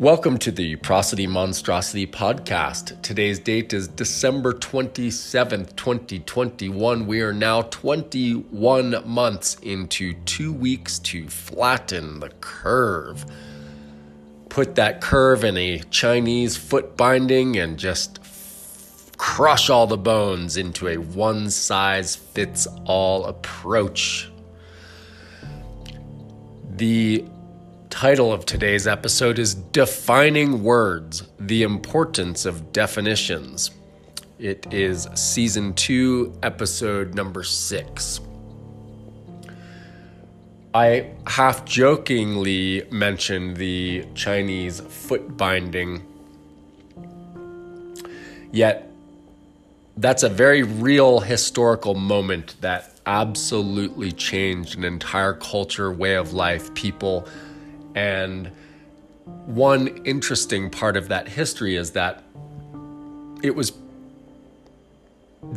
Welcome to the Prosody Monstrosity podcast. Today's date is December 27th, 2021. We are now 21 months into two weeks to flatten the curve. Put that curve in a Chinese foot binding and just crush all the bones into a one size fits all approach. The title of today's episode is Defining Words The Importance of Definitions. It is season two, episode number six. I half jokingly mentioned the Chinese foot binding, yet, that's a very real historical moment that absolutely changed an entire culture, way of life, people and one interesting part of that history is that it was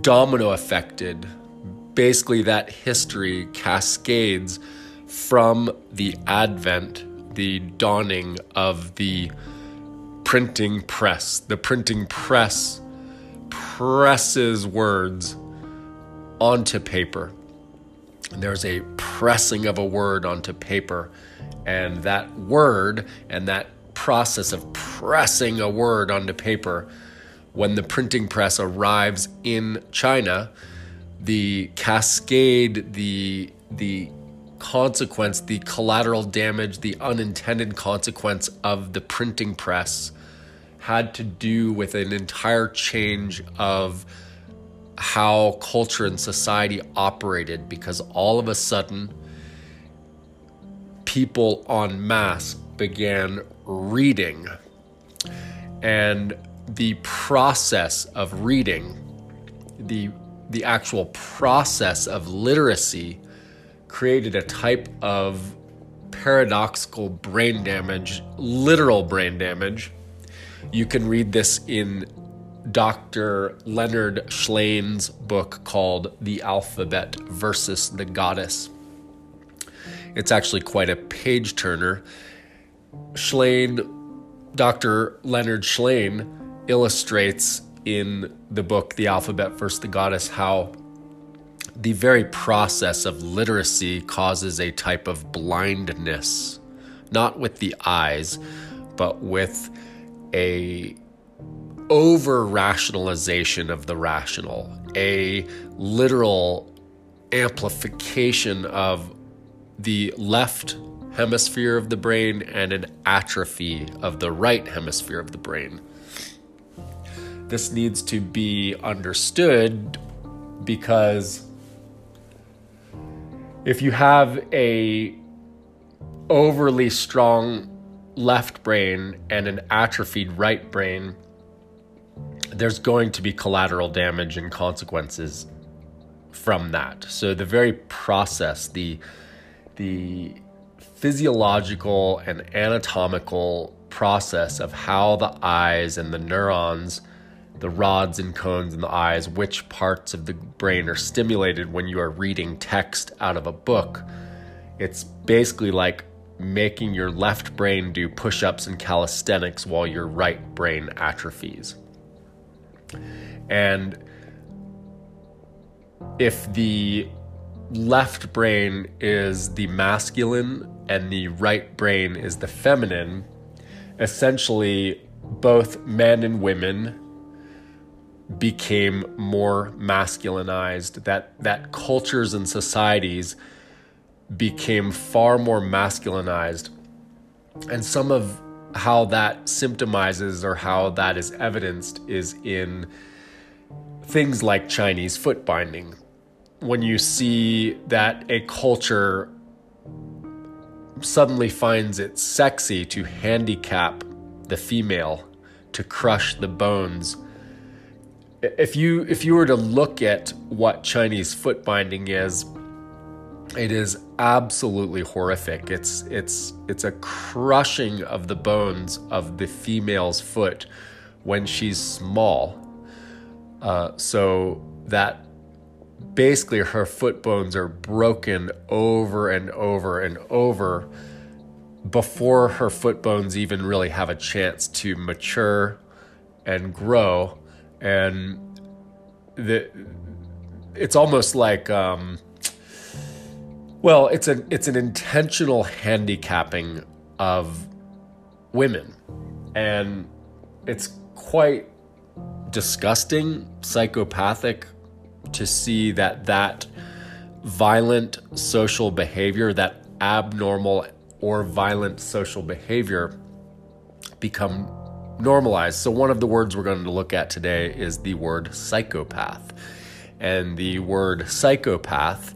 domino affected. Basically, that history cascades from the advent, the dawning of the printing press. The printing press presses words onto paper. There's a pressing of a word onto paper and that word and that process of pressing a word onto paper, when the printing press arrives in China, the cascade, the the consequence, the collateral damage, the unintended consequence of the printing press had to do with an entire change of how culture and society operated because all of a sudden people en masse began reading. And the process of reading, the, the actual process of literacy, created a type of paradoxical brain damage, literal brain damage. You can read this in Dr. Leonard Shlain's book called The Alphabet versus the Goddess. It's actually quite a page turner. Shlain, Dr. Leonard Shlain, illustrates in the book The Alphabet versus the Goddess how the very process of literacy causes a type of blindness, not with the eyes, but with a over rationalization of the rational, a literal amplification of the left hemisphere of the brain and an atrophy of the right hemisphere of the brain. This needs to be understood because if you have a overly strong left brain and an atrophied right brain, there's going to be collateral damage and consequences from that. So the very process, the the physiological and anatomical process of how the eyes and the neurons, the rods and cones in the eyes, which parts of the brain are stimulated when you are reading text out of a book. It's basically like making your left brain do push ups and calisthenics while your right brain atrophies. And if the left brain is the masculine and the right brain is the feminine, essentially both men and women became more masculinized. That that cultures and societies became far more masculinized. And some of how that symptomizes or how that is evidenced is in things like Chinese foot binding when you see that a culture suddenly finds it sexy to handicap the female, to crush the bones. If you if you were to look at what Chinese foot binding is, it is absolutely horrific. It's it's it's a crushing of the bones of the female's foot when she's small. Uh, so that basically her foot bones are broken over and over and over before her foot bones even really have a chance to mature and grow. And the it's almost like um, well it's an it's an intentional handicapping of women. And it's quite disgusting psychopathic to see that that violent social behavior that abnormal or violent social behavior become normalized. So, one of the words we're going to look at today is the word psychopath. And the word psychopath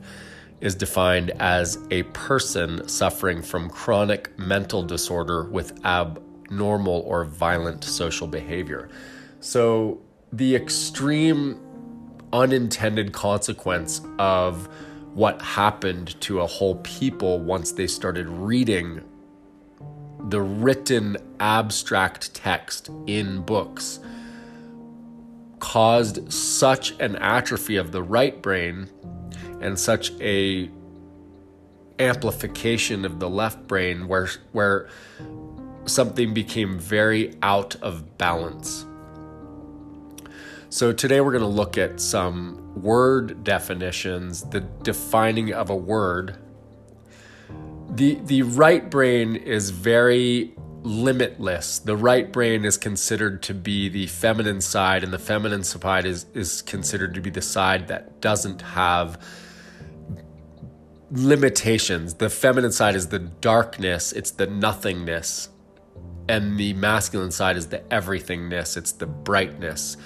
is defined as a person suffering from chronic mental disorder with abnormal or violent social behavior. So, the extreme unintended consequence of what happened to a whole people once they started reading the written abstract text in books caused such an atrophy of the right brain and such a amplification of the left brain where where something became very out of balance. So today we're going to look at some word definitions, the defining of a word the the right brain is very limitless. The right brain is considered to be the feminine side, and the feminine side is, is considered to be the side that doesn't have limitations. The feminine side is the darkness, it's the nothingness. And the masculine side is the everythingness, it's the brightness.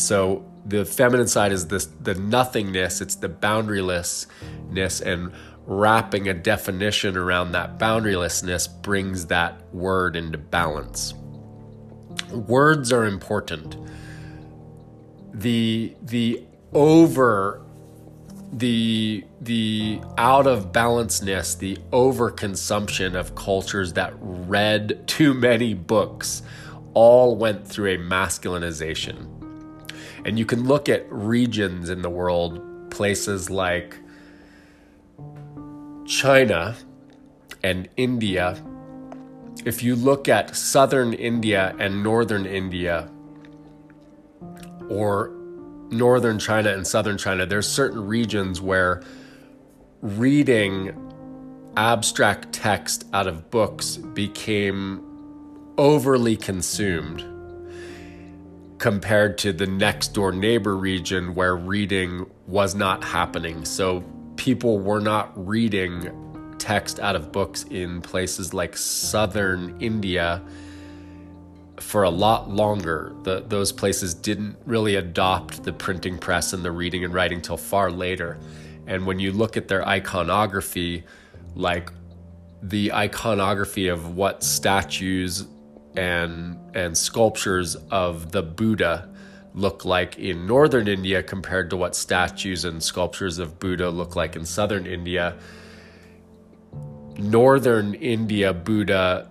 So the feminine side is this the nothingness, it's the boundarylessness and wrapping a definition around that boundarylessness brings that word into balance. Words are important. The the over the the out of balancedness, the overconsumption of cultures that read too many books all went through a masculinization. And you can look at regions in the world, places like China and India, if you look at southern India and northern India, or northern China and southern China, there's certain regions where reading abstract text out of books became overly consumed compared to the next door neighbor region where reading was not happening. So people were not reading text out of books in places like southern India for a lot longer. The, those places didn't really adopt the printing press and the reading and writing till far later. And when you look at their iconography, like the iconography of what statues and and sculptures of the Buddha look like in northern India compared to what statues and sculptures of Buddha look like in southern India. Northern India Buddha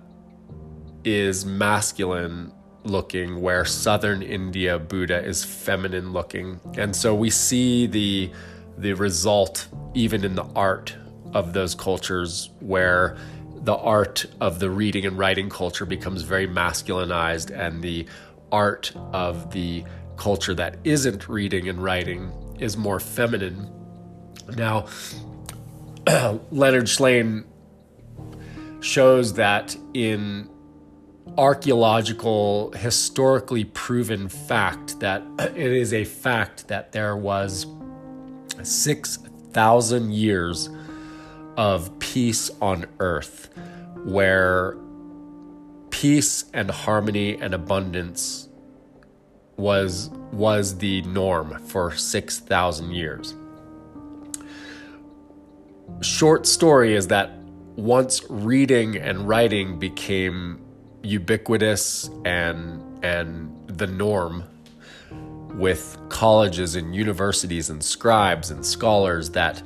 is masculine looking, where southern India Buddha is feminine looking. And so we see the the result even in the art of those cultures where the art of the reading and writing culture becomes very masculinized and the art of the culture that isn't reading and writing is more feminine. Now, Leonard Shlain shows that in archaeological, historically proven fact that it is a fact that there was 6,000 years of peace on earth where peace and harmony and abundance was was the norm for 6000 years. Short story is that once reading and writing became ubiquitous and and the norm with colleges and universities and scribes and scholars that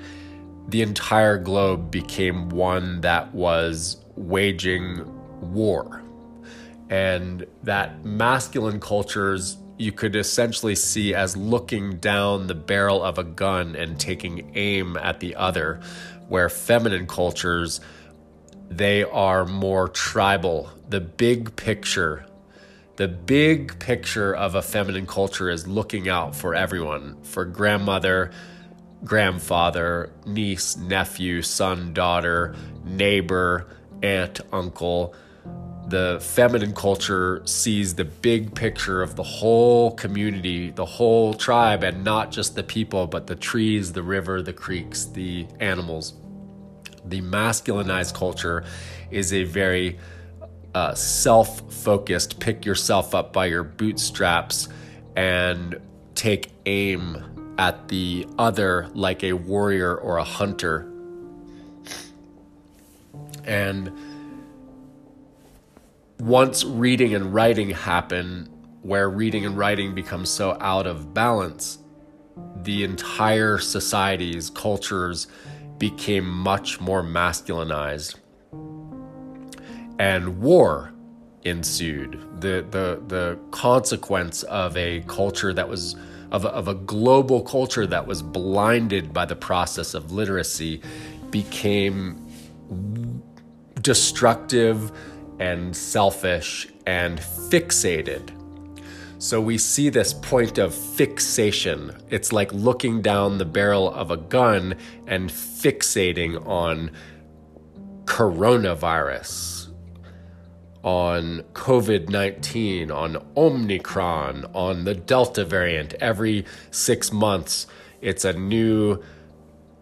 the entire globe became one that was waging war and that masculine cultures you could essentially see as looking down the barrel of a gun and taking aim at the other, where feminine cultures they are more tribal. The big picture, the big picture of a feminine culture is looking out for everyone, for grandmother, grandfather, niece, nephew, son, daughter, neighbor, aunt, uncle. The feminine culture sees the big picture of the whole community, the whole tribe, and not just the people, but the trees, the river, the creeks, the animals. The masculinized culture is a very uh, self focused, pick yourself up by your bootstraps and take aim at the other like a warrior or a hunter. And once reading and writing happen, where reading and writing become so out of balance, the entire societies, cultures became much more masculinized. And war ensued. The, the, the consequence of a culture that was, of a, of a global culture that was blinded by the process of literacy became destructive and selfish and fixated. So we see this point of fixation. It's like looking down the barrel of a gun and fixating on coronavirus, on COVID 19, on Omicron, on the Delta variant. Every six months, it's a new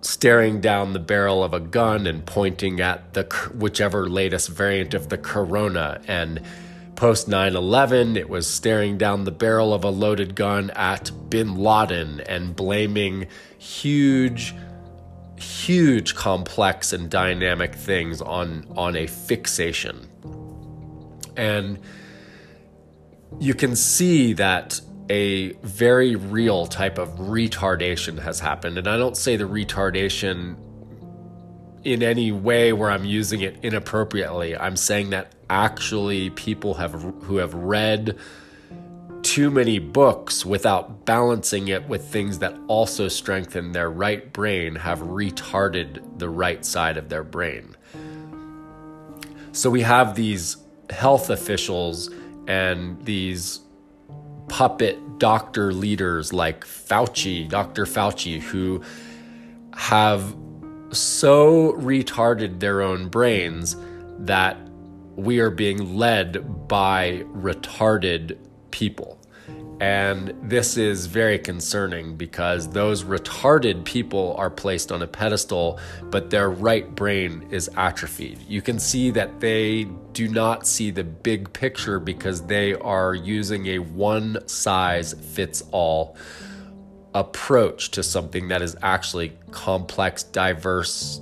staring down the barrel of a gun and pointing at the whichever latest variant of the corona and Post 9 11, it was staring down the barrel of a loaded gun at bin Laden and blaming huge, huge, complex, and dynamic things on, on a fixation. And you can see that a very real type of retardation has happened. And I don't say the retardation in any way where I'm using it inappropriately. I'm saying that actually people have who have read too many books without balancing it with things that also strengthen their right brain have retarded the right side of their brain. So we have these health officials and these puppet doctor leaders like Fauci, Dr. Fauci, who have so retarded their own brains that we are being led by retarded people. And this is very concerning because those retarded people are placed on a pedestal, but their right brain is atrophied. You can see that they do not see the big picture because they are using a one size fits all approach to something that is actually complex, diverse,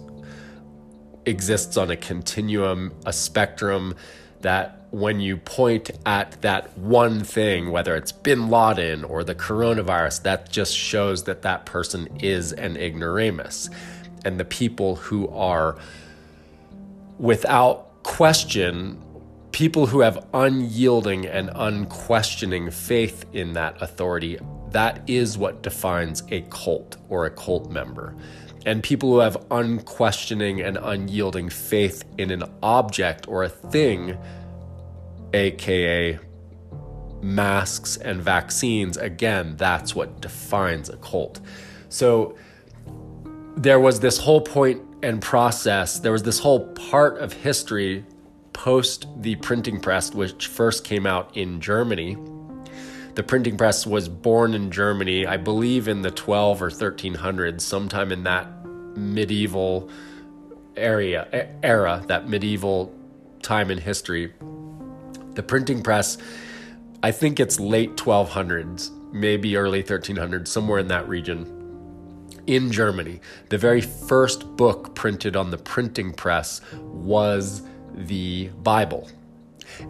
exists on a continuum, a spectrum that when you point at that one thing, whether it's bin Laden or the coronavirus, that just shows that that person is an ignoramus. And the people who are without question, people who have unyielding and unquestioning faith in that authority, that is what defines a cult or a cult member and people who have unquestioning and unyielding faith in an object or a thing, aka masks and vaccines, again, that's what defines a cult. So there was this whole point and process, there was this whole part of history post the printing press, which first came out in Germany. The printing press was born in Germany, I believe in the 12 or 1300s, sometime in that medieval area era, that medieval time in history. The printing press, I think it's late 1200s, maybe early 1300s, somewhere in that region. In Germany, the very first book printed on the printing press was the Bible.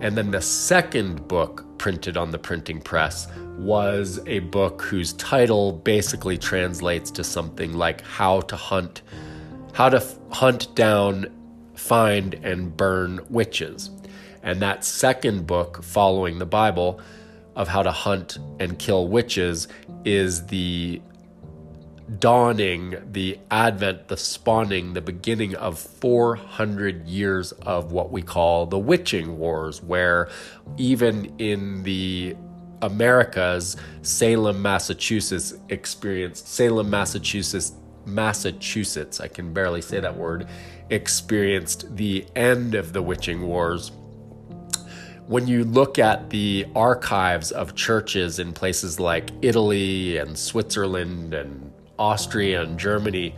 And then the second book printed on the printing press was a book whose title basically translates to something like How to Hunt How to F- Hunt Down, Find and Burn Witches. And that second book following the Bible of how to hunt and kill witches is the dawning, the advent, the spawning, the beginning of 400 years of what we call the witching wars, where even in the Americas, Salem, Massachusetts experienced Salem, Massachusetts, Massachusetts, I can barely say that word, experienced the end of the witching wars when you look at the archives of churches in places like Italy and Switzerland and Austria and Germany,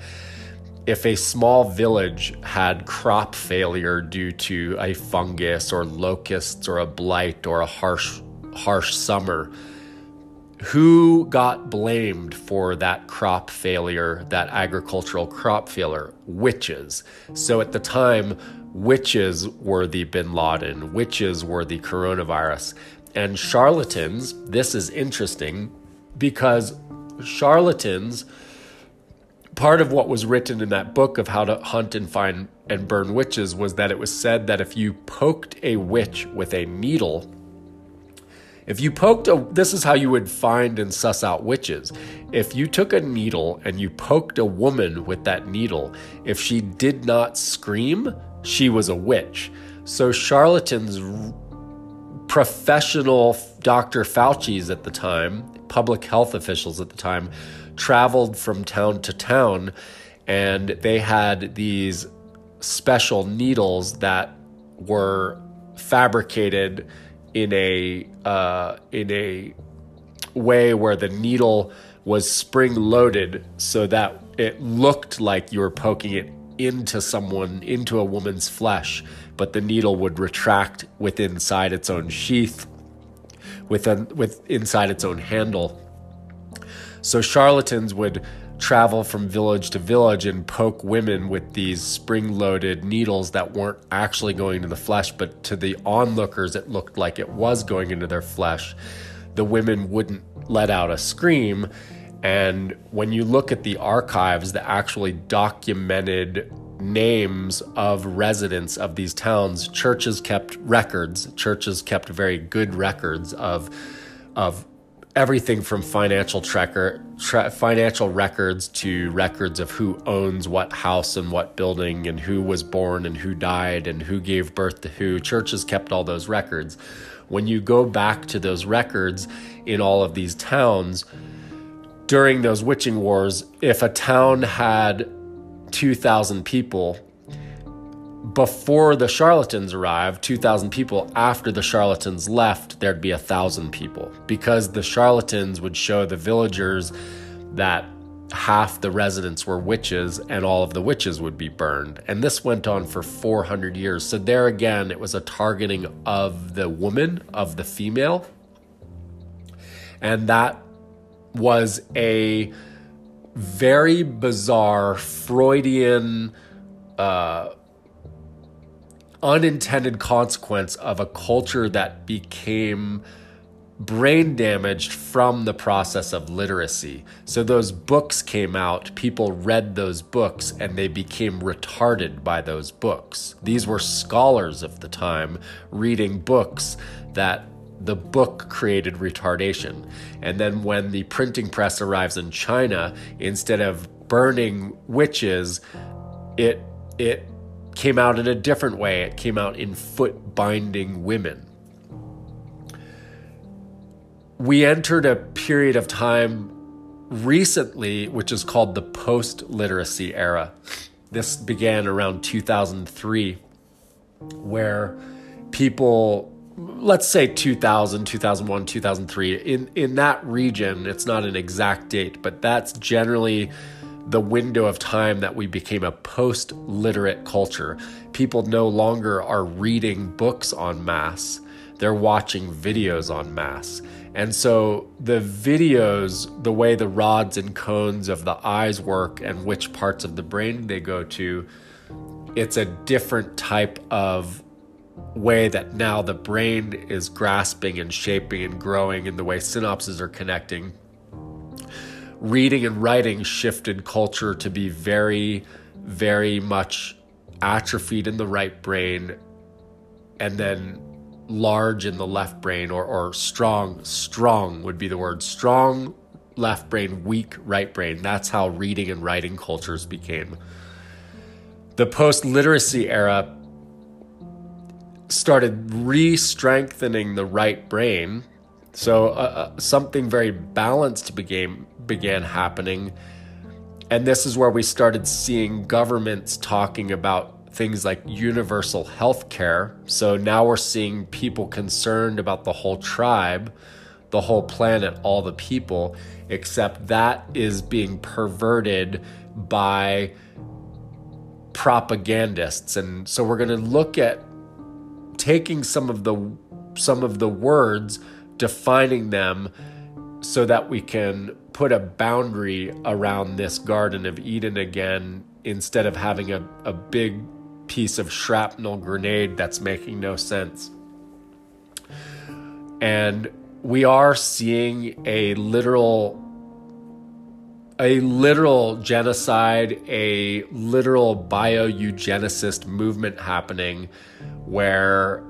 if a small village had crop failure due to a fungus or locusts or a blight or a harsh harsh summer, who got blamed for that crop failure, that agricultural crop failure? Witches. So at the time, witches were the bin Laden, witches were the coronavirus. And charlatans, this is interesting because charlatans, part of what was written in that book of how to hunt and find and burn witches was that it was said that if you poked a witch with a needle, if you poked a, this is how you would find and suss out witches. If you took a needle and you poked a woman with that needle, if she did not scream, she was a witch. So charlatans, professional Dr. Fauci's at the time, public health officials at the time, traveled from town to town and they had these special needles that were fabricated in a uh, in a way where the needle was spring loaded so that it looked like you were poking it into someone, into a woman's flesh, but the needle would retract with inside its own sheath, within with inside its own handle. So charlatans would travel from village to village and poke women with these spring loaded needles that weren't actually going to the flesh, but to the onlookers, it looked like it was going into their flesh. The women wouldn't let out a scream and when you look at the archives that actually documented names of residents of these towns, churches kept records. Churches kept very good records of of everything from financial tracker tra- financial records to records of who owns what house and what building and who was born and who died and who gave birth to who churches kept all those records when you go back to those records in all of these towns during those witching wars, if a town had 2,000 people, before the charlatans arrived, 2,000 people, after the charlatans left, there'd be 1,000 people because the charlatans would show the villagers that half the residents were witches and all of the witches would be burned. And this went on for 400 years. So, there again, it was a targeting of the woman, of the female. And that was a very bizarre Freudian uh, unintended consequence of a culture that became brain damaged from the process of literacy. So those books came out, people read those books, and they became retarded by those books. These were scholars of the time reading books that the book created retardation. And then when the printing press arrives in China, instead of burning witches, it it came out in a different way. It came out in foot binding women. We entered a period of time recently which is called the post literacy era. This began around 2003 where people let's say 2000 2001 2003 in in that region it's not an exact date but that's generally the window of time that we became a post literate culture. People no longer are reading books on mass they're watching videos on mass and so the videos the way the rods and cones of the eyes work and which parts of the brain they go to it's a different type of way that now the brain is grasping and shaping and growing in the way synapses are connecting. Reading and writing shifted culture to be very, very much atrophied in the right brain and then large in the left brain or, or strong strong would be the word strong left brain, weak right brain. That's how reading and writing cultures became. The post literacy era started re strengthening the right brain. So uh, uh, something very balanced began, began happening. And this is where we started seeing governments talking about things like universal health care. So now we're seeing people concerned about the whole tribe, the whole planet, all the people, except that is being perverted by propagandists. And so we're going to look at taking some of the some of the words defining them so that we can put a boundary around this garden of Eden again instead of having a, a big piece of shrapnel grenade that's making no sense. And we are seeing a literal a literal genocide, a literal bioeugenicist movement happening where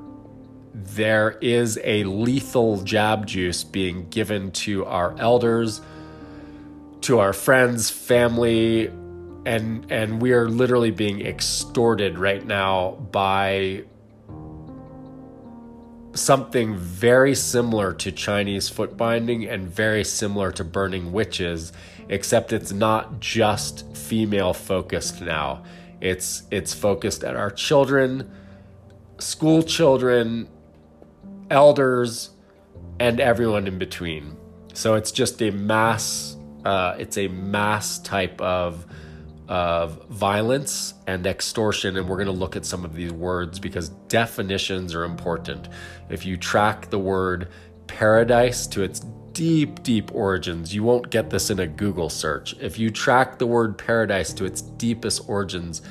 there is a lethal jab juice being given to our elders, to our friends, family, and and we are literally being extorted right now by something very similar to Chinese foot binding and very similar to burning witches except it's not just female focused now. It's it's focused at our children school children elders and everyone in between so it's just a mass uh, it's a mass type of of violence and extortion, and we're going to look at some of these words because definitions are important. If you track the word paradise to its deep, deep origins, you won't get this in a Google search. If you track the word paradise to its deepest origins,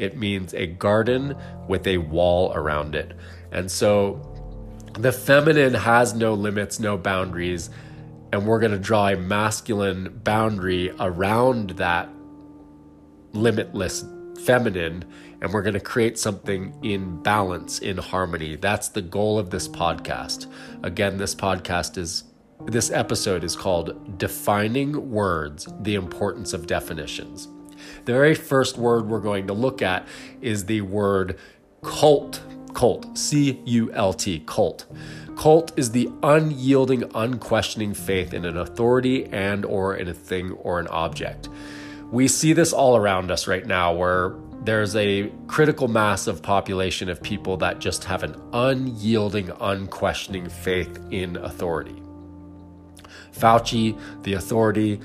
it means a garden with a wall around it. And so the feminine has no limits, no boundaries, and we're going to draw a masculine boundary around that limitless feminine and we're going to create something in balance in harmony. That's the goal of this podcast. Again this podcast is this episode is called defining words the importance of definitions the very first word we're going to look at is the word cult. Cult. C-u-l-t cult. Cult is the unyielding unquestioning faith in an authority and or in a thing or an object. We see this all around us right now where there's a critical mass of population of people that just have an unyielding, unquestioning faith in authority. Fauci, the authority,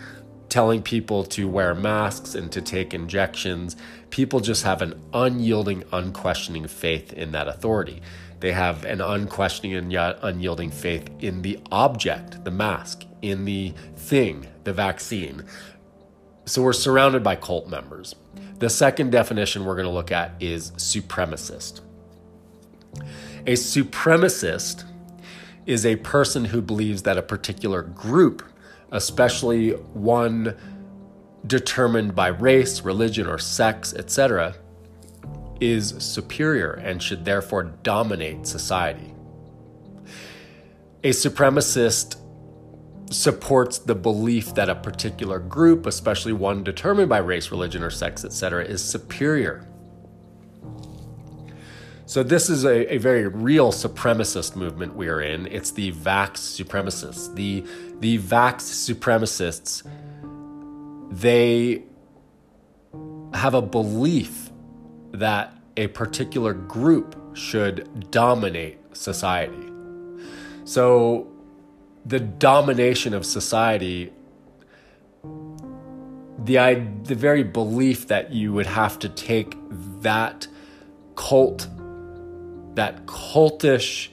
telling people to wear masks and to take injections, people just have an unyielding, unquestioning faith in that authority. They have an unquestioning and yet unyielding faith in the object, the mask, in the thing, the vaccine. So we're surrounded by cult members. The second definition we're going to look at is supremacist. A supremacist is a person who believes that a particular group, especially one determined by race, religion, or sex, etc., is superior and should therefore dominate society. A supremacist supports the belief that a particular group, especially one determined by race, religion, or sex, etc., is superior. So, this is a, a very real supremacist movement we are in. It's the Vax supremacists. The, the Vax supremacists, they have a belief that a particular group should dominate society. So, the domination of society the the very belief that you would have to take that cult that cultish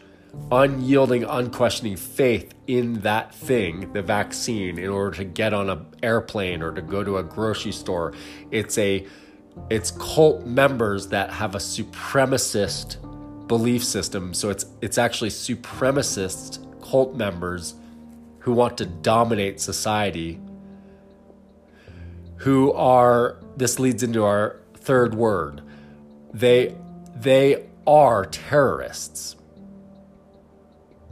unyielding unquestioning faith in that thing the vaccine in order to get on an airplane or to go to a grocery store. It's a it's cult members that have a supremacist belief system. So it's it's actually supremacist cult members who want to dominate society, who are, this leads into our third word, they, they are terrorists.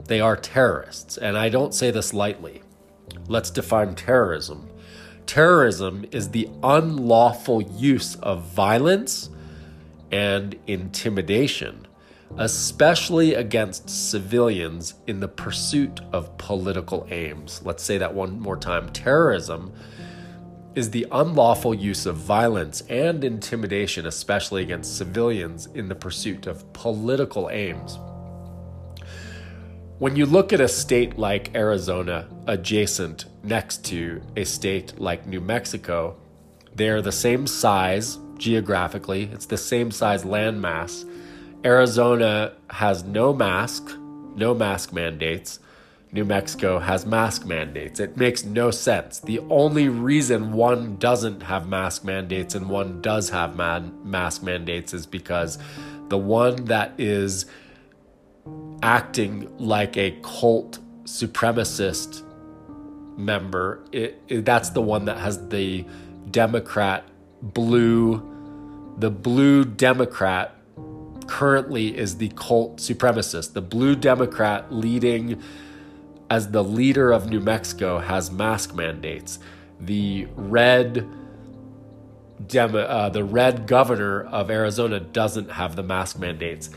They are terrorists. And I don't say this lightly. Let's define terrorism. Terrorism is the unlawful use of violence and intimidation, especially against civilians in the pursuit of political aims. Let's say that one more time. Terrorism is the unlawful use of violence and intimidation, especially against civilians in the pursuit of political aims. When you look at a state like Arizona adjacent next to a state like New Mexico, they're the same size geographically, it's the same size landmass. Arizona has no mask, no mask mandates. New Mexico has mask mandates. It makes no sense. The only reason one doesn't have mask mandates and one does have man- mask mandates is because the one that is acting like a cult supremacist member, it, it, that's the one that has the Democrat blue, the blue Democrat currently is the cult supremacist. The blue Democrat leading as the leader of New Mexico has mask mandates. The red Demo, uh, the red governor of Arizona doesn't have the mask mandates.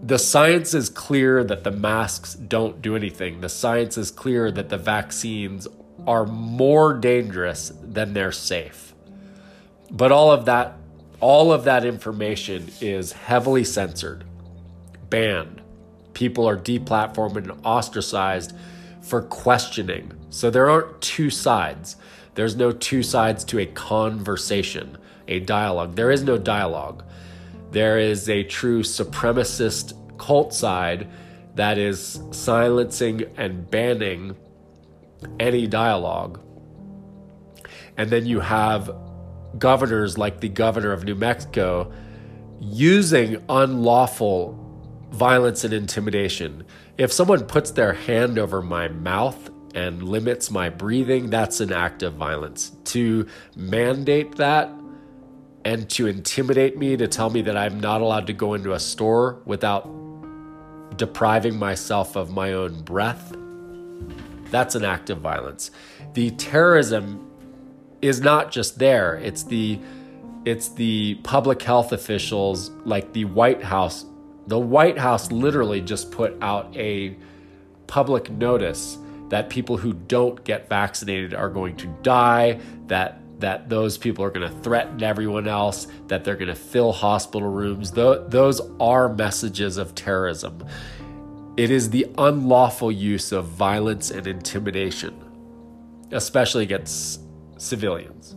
The science is clear that the masks don't do anything. The science is clear that the vaccines are more dangerous than they're safe. But all of that all of that information is heavily censored, banned people are deplatformed and ostracized for questioning. So there aren't two sides. There's no two sides to a conversation, a dialogue. There is no dialogue. There is a true supremacist cult side that is silencing and banning any dialogue. And then you have governors like the governor of New Mexico using unlawful violence and intimidation. If someone puts their hand over my mouth and limits my breathing, that's an act of violence. To mandate that and to intimidate me, to tell me that I'm not allowed to go into a store without depriving myself of my own breath, that's an act of violence. The terrorism is not just there, it's the it's the public health officials like the White House the White House literally just put out a public notice that people who don't get vaccinated are going to die, that that those people are going to threaten everyone else, that they're going to fill hospital rooms. those are messages of terrorism. It is the unlawful use of violence and intimidation, especially against civilians.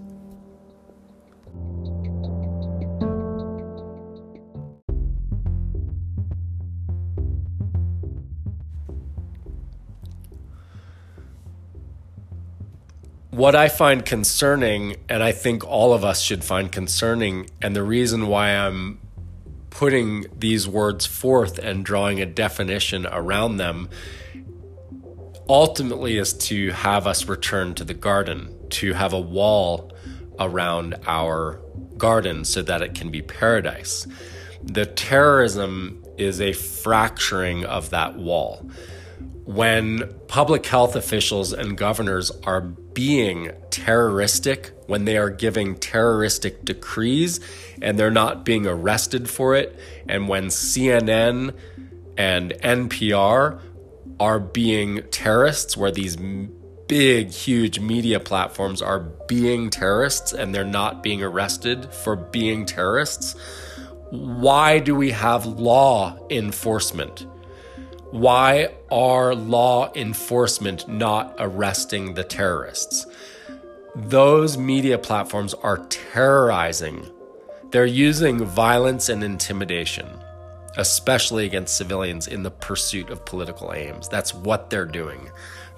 What I find concerning, and I think all of us should find concerning, and the reason why I'm putting these words forth and drawing a definition around them ultimately is to have us return to the garden, to have a wall around our garden so that it can be paradise. The terrorism is a fracturing of that wall when public health officials and governors are being terroristic, when they are giving terroristic decrees and they're not being arrested for it, and when CNN and NPR are being terrorists, where these big, huge media platforms are being terrorists and they're not being arrested for being terrorists, why do we have law enforcement? Why are law enforcement not arresting the terrorists? Those media platforms are terrorizing. They're using violence and intimidation, especially against civilians in the pursuit of political aims. That's what they're doing.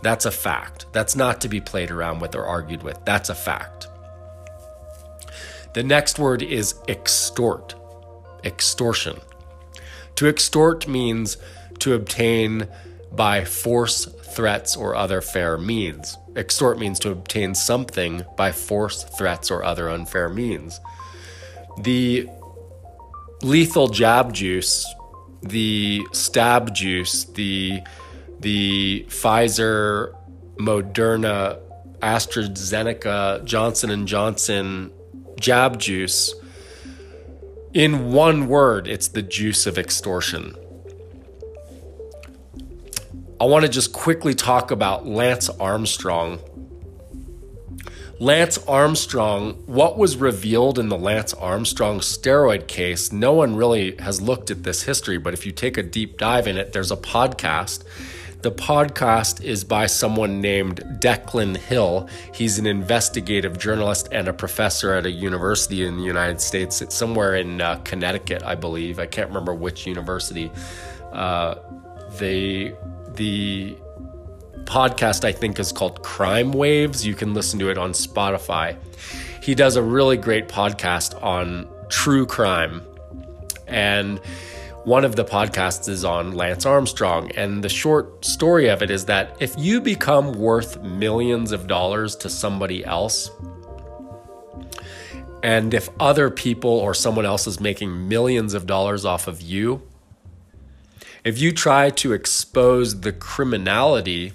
That's a fact. That's not to be played around with or argued with. That's a fact. The next word is extort, extortion. To extort means to obtain by force, threats, or other fair means. Extort means to obtain something by force, threats, or other unfair means. The lethal jab juice, the stab juice, the the Pfizer Moderna, AstraZeneca, Johnson and Johnson jab juice. In one word, it's the juice of extortion. I want to just quickly talk about Lance Armstrong. Lance Armstrong, what was revealed in the Lance Armstrong steroid case, no one really has looked at this history, but if you take a deep dive in it, there's a podcast. The podcast is by someone named Declan Hill. He's an investigative journalist and a professor at a university in the United States. It's somewhere in uh, Connecticut, I believe. I can't remember which university. Uh, they the podcast I think is called Crime Waves. You can listen to it on Spotify. He does a really great podcast on true crime. And one of the podcasts is on Lance Armstrong. And the short story of it is that if you become worth millions of dollars to somebody else, and if other people or someone else is making millions of dollars off of you, if you try to expose the criminality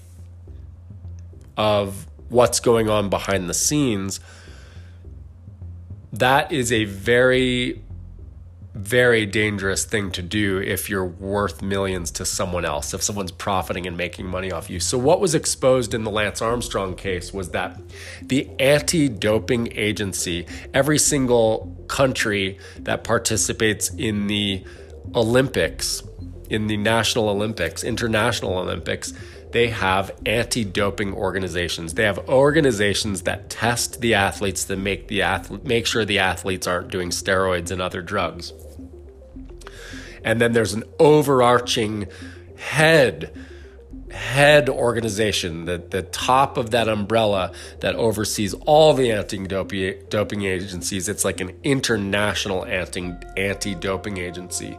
of what's going on behind the scenes, that is a very, very dangerous thing to do if you're worth millions to someone else, if someone's profiting and making money off you. So, what was exposed in the Lance Armstrong case was that the anti doping agency, every single country that participates in the Olympics, in the National Olympics, International Olympics, they have anti-doping organizations. They have organizations that test the athletes to make the athlete make sure the athletes aren't doing steroids and other drugs. And then there's an overarching head head organization, the, the top of that umbrella that oversees all the anti-doping agencies. It's like an international anti anti-doping agency.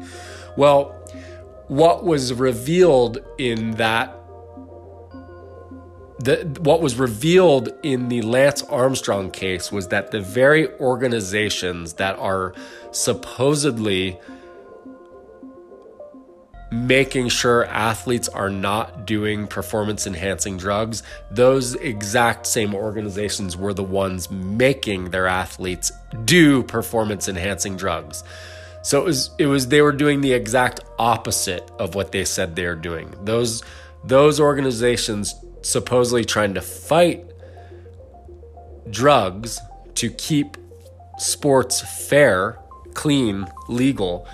Well, what was revealed in that the, what was revealed in the Lance Armstrong case was that the very organizations that are supposedly making sure athletes are not doing performance enhancing drugs, those exact same organizations were the ones making their athletes do performance enhancing drugs. So it was it was they were doing the exact opposite of what they said they were doing. Those those organizations supposedly trying to fight drugs to keep sports fair, clean, legal.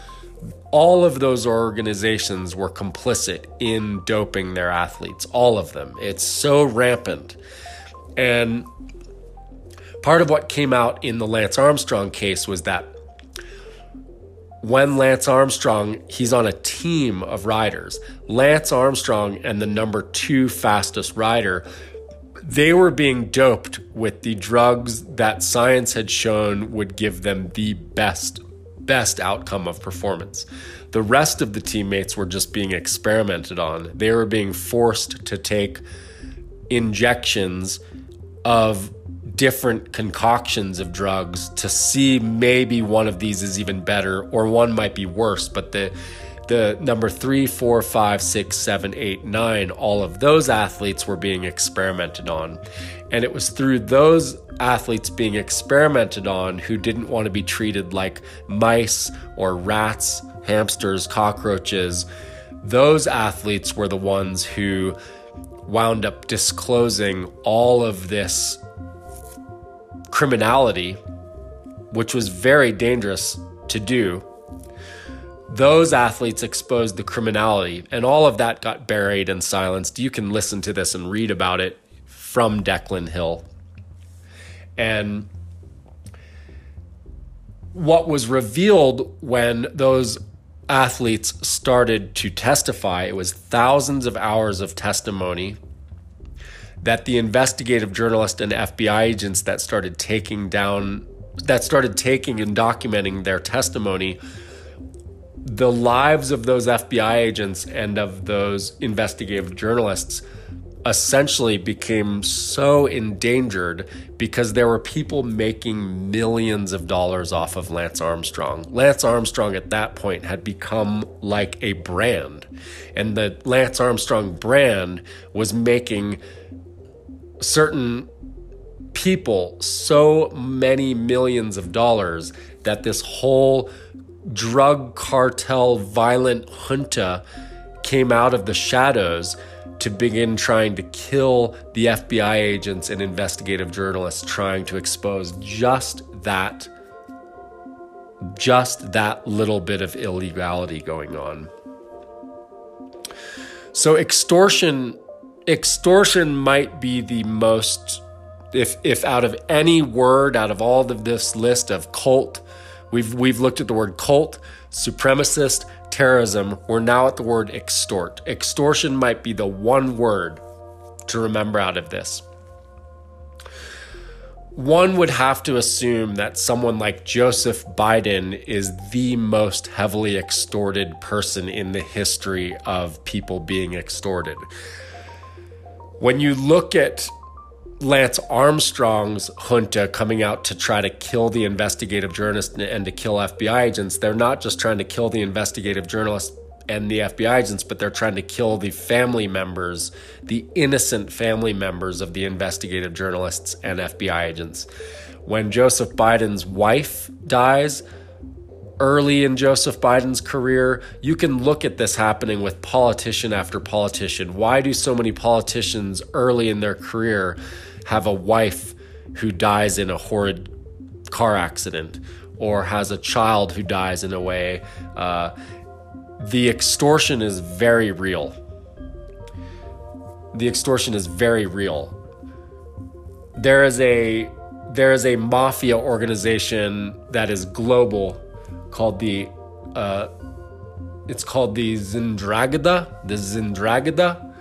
All of those organizations were complicit in doping their athletes, all of them. It's so rampant. And part of what came out in the Lance Armstrong case was that when Lance Armstrong, he's on a team of riders. Lance Armstrong and the number two fastest rider, they were being doped with the drugs that science had shown would give them the best, best outcome of performance. The rest of the teammates were just being experimented on. They were being forced to take injections of different concoctions of drugs to see maybe one of these is even better or one might be worse. But the the number three, four, five, six, seven, eight, nine, all of those athletes were being experimented on. And it was through those athletes being experimented on who didn't want to be treated like mice or rats, hamsters, cockroaches. Those athletes were the ones who wound up disclosing all of this criminality, which was very dangerous to do, those athletes exposed the criminality, and all of that got buried and silenced. You can listen to this and read about it from Declan Hill. And what was revealed when those athletes started to testify, it was thousands of hours of testimony that the investigative journalist and FBI agents that started taking down, that started taking and documenting their testimony, the lives of those FBI agents and of those investigative journalists essentially became so endangered because there were people making millions of dollars off of Lance Armstrong. Lance Armstrong at that point had become like a brand, and the Lance Armstrong brand was making certain people so many millions of dollars that this whole drug cartel violent junta came out of the shadows to begin trying to kill the FBI agents and investigative journalists trying to expose just that just that little bit of illegality going on. So extortion extortion might be the most if if out of any word out of all of this list of cult we've we've looked at the word cult supremacist terrorism. We're now at the word extort. Extortion might be the one word to remember out of this. One would have to assume that someone like Joseph Biden is the most heavily extorted person in the history of people being extorted. When you look at Lance Armstrong's junta coming out to try to kill the investigative journalists and to kill FBI agents, they're not just trying to kill the investigative journalists and the FBI agents, but they're trying to kill the family members, the innocent family members of the investigative journalists and FBI agents. When Joseph Biden's wife dies, early in Joseph Biden's career, you can look at this happening with politician after politician. Why do so many politicians early in their career have a wife who dies in a horrid car accident or has a child who dies in a way? Uh, the extortion is very real. The extortion is very real. There is a there is a mafia organization that is global called the uh, it's called the Ndrangheta. The Ndrangheta.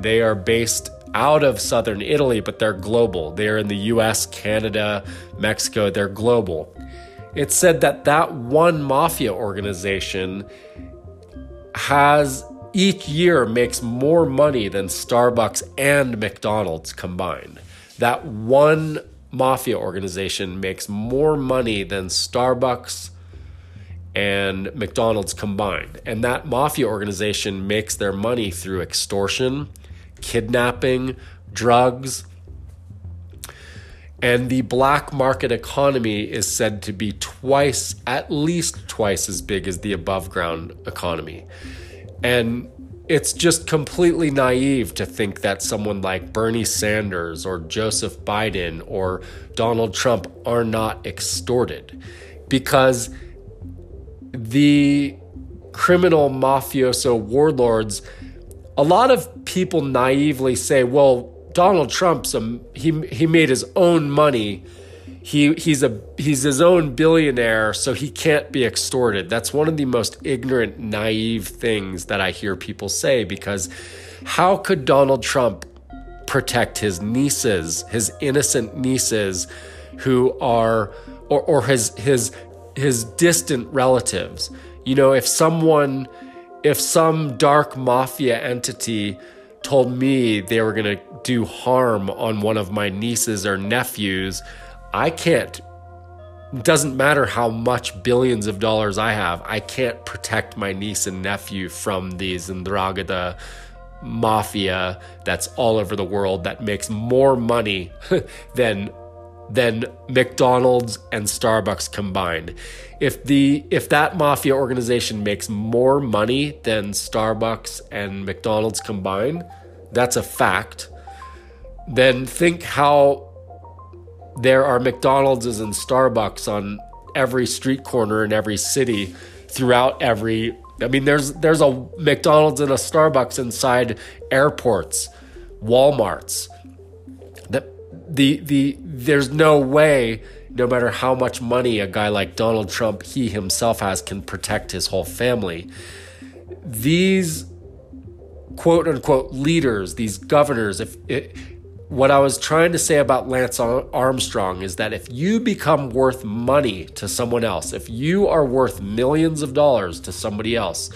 They are based out of southern Italy, but they're global. They're in the US, Canada, Mexico. They're global. It's said that that one mafia organization has each year makes more money than Starbucks and McDonald's combined. That one mafia organization makes more money than Starbucks and McDonald's combined. And that mafia organization makes their money through extortion, kidnapping, drugs. And the black market economy is said to be twice, at least twice as big as the above ground economy. And it's just completely naive to think that someone like Bernie Sanders or Joseph Biden or Donald Trump are not extorted because the criminal mafioso warlords, a lot of people naively say, well, Donald Trump's a, he he made his own money. He he's a he's his own billionaire, so he can't be extorted. That's one of the most ignorant, naive things that I hear people say because how could Donald Trump protect his nieces, his innocent nieces who are or, or his his his distant relatives. You know, if someone, if some dark mafia entity told me they were going to do harm on one of my nieces or nephews, I can't. Doesn't matter how much billions of dollars I have, I can't protect my niece and nephew from these Ndrangheta mafia that's all over the world that makes more money than than McDonald's and Starbucks combined. If the if that mafia organization makes more money than Starbucks and McDonald's combined, that's a fact. Then think how there are McDonald's and Starbucks on every street corner in every city throughout every I mean there's there's a McDonald's and a Starbucks inside airports, Walmarts the the there's no way no matter how much money a guy like Donald Trump he himself has can protect his whole family these quote unquote leaders these governors if it, what I was trying to say about Lance Armstrong is that if you become worth money to someone else, if you are worth millions of dollars to somebody else,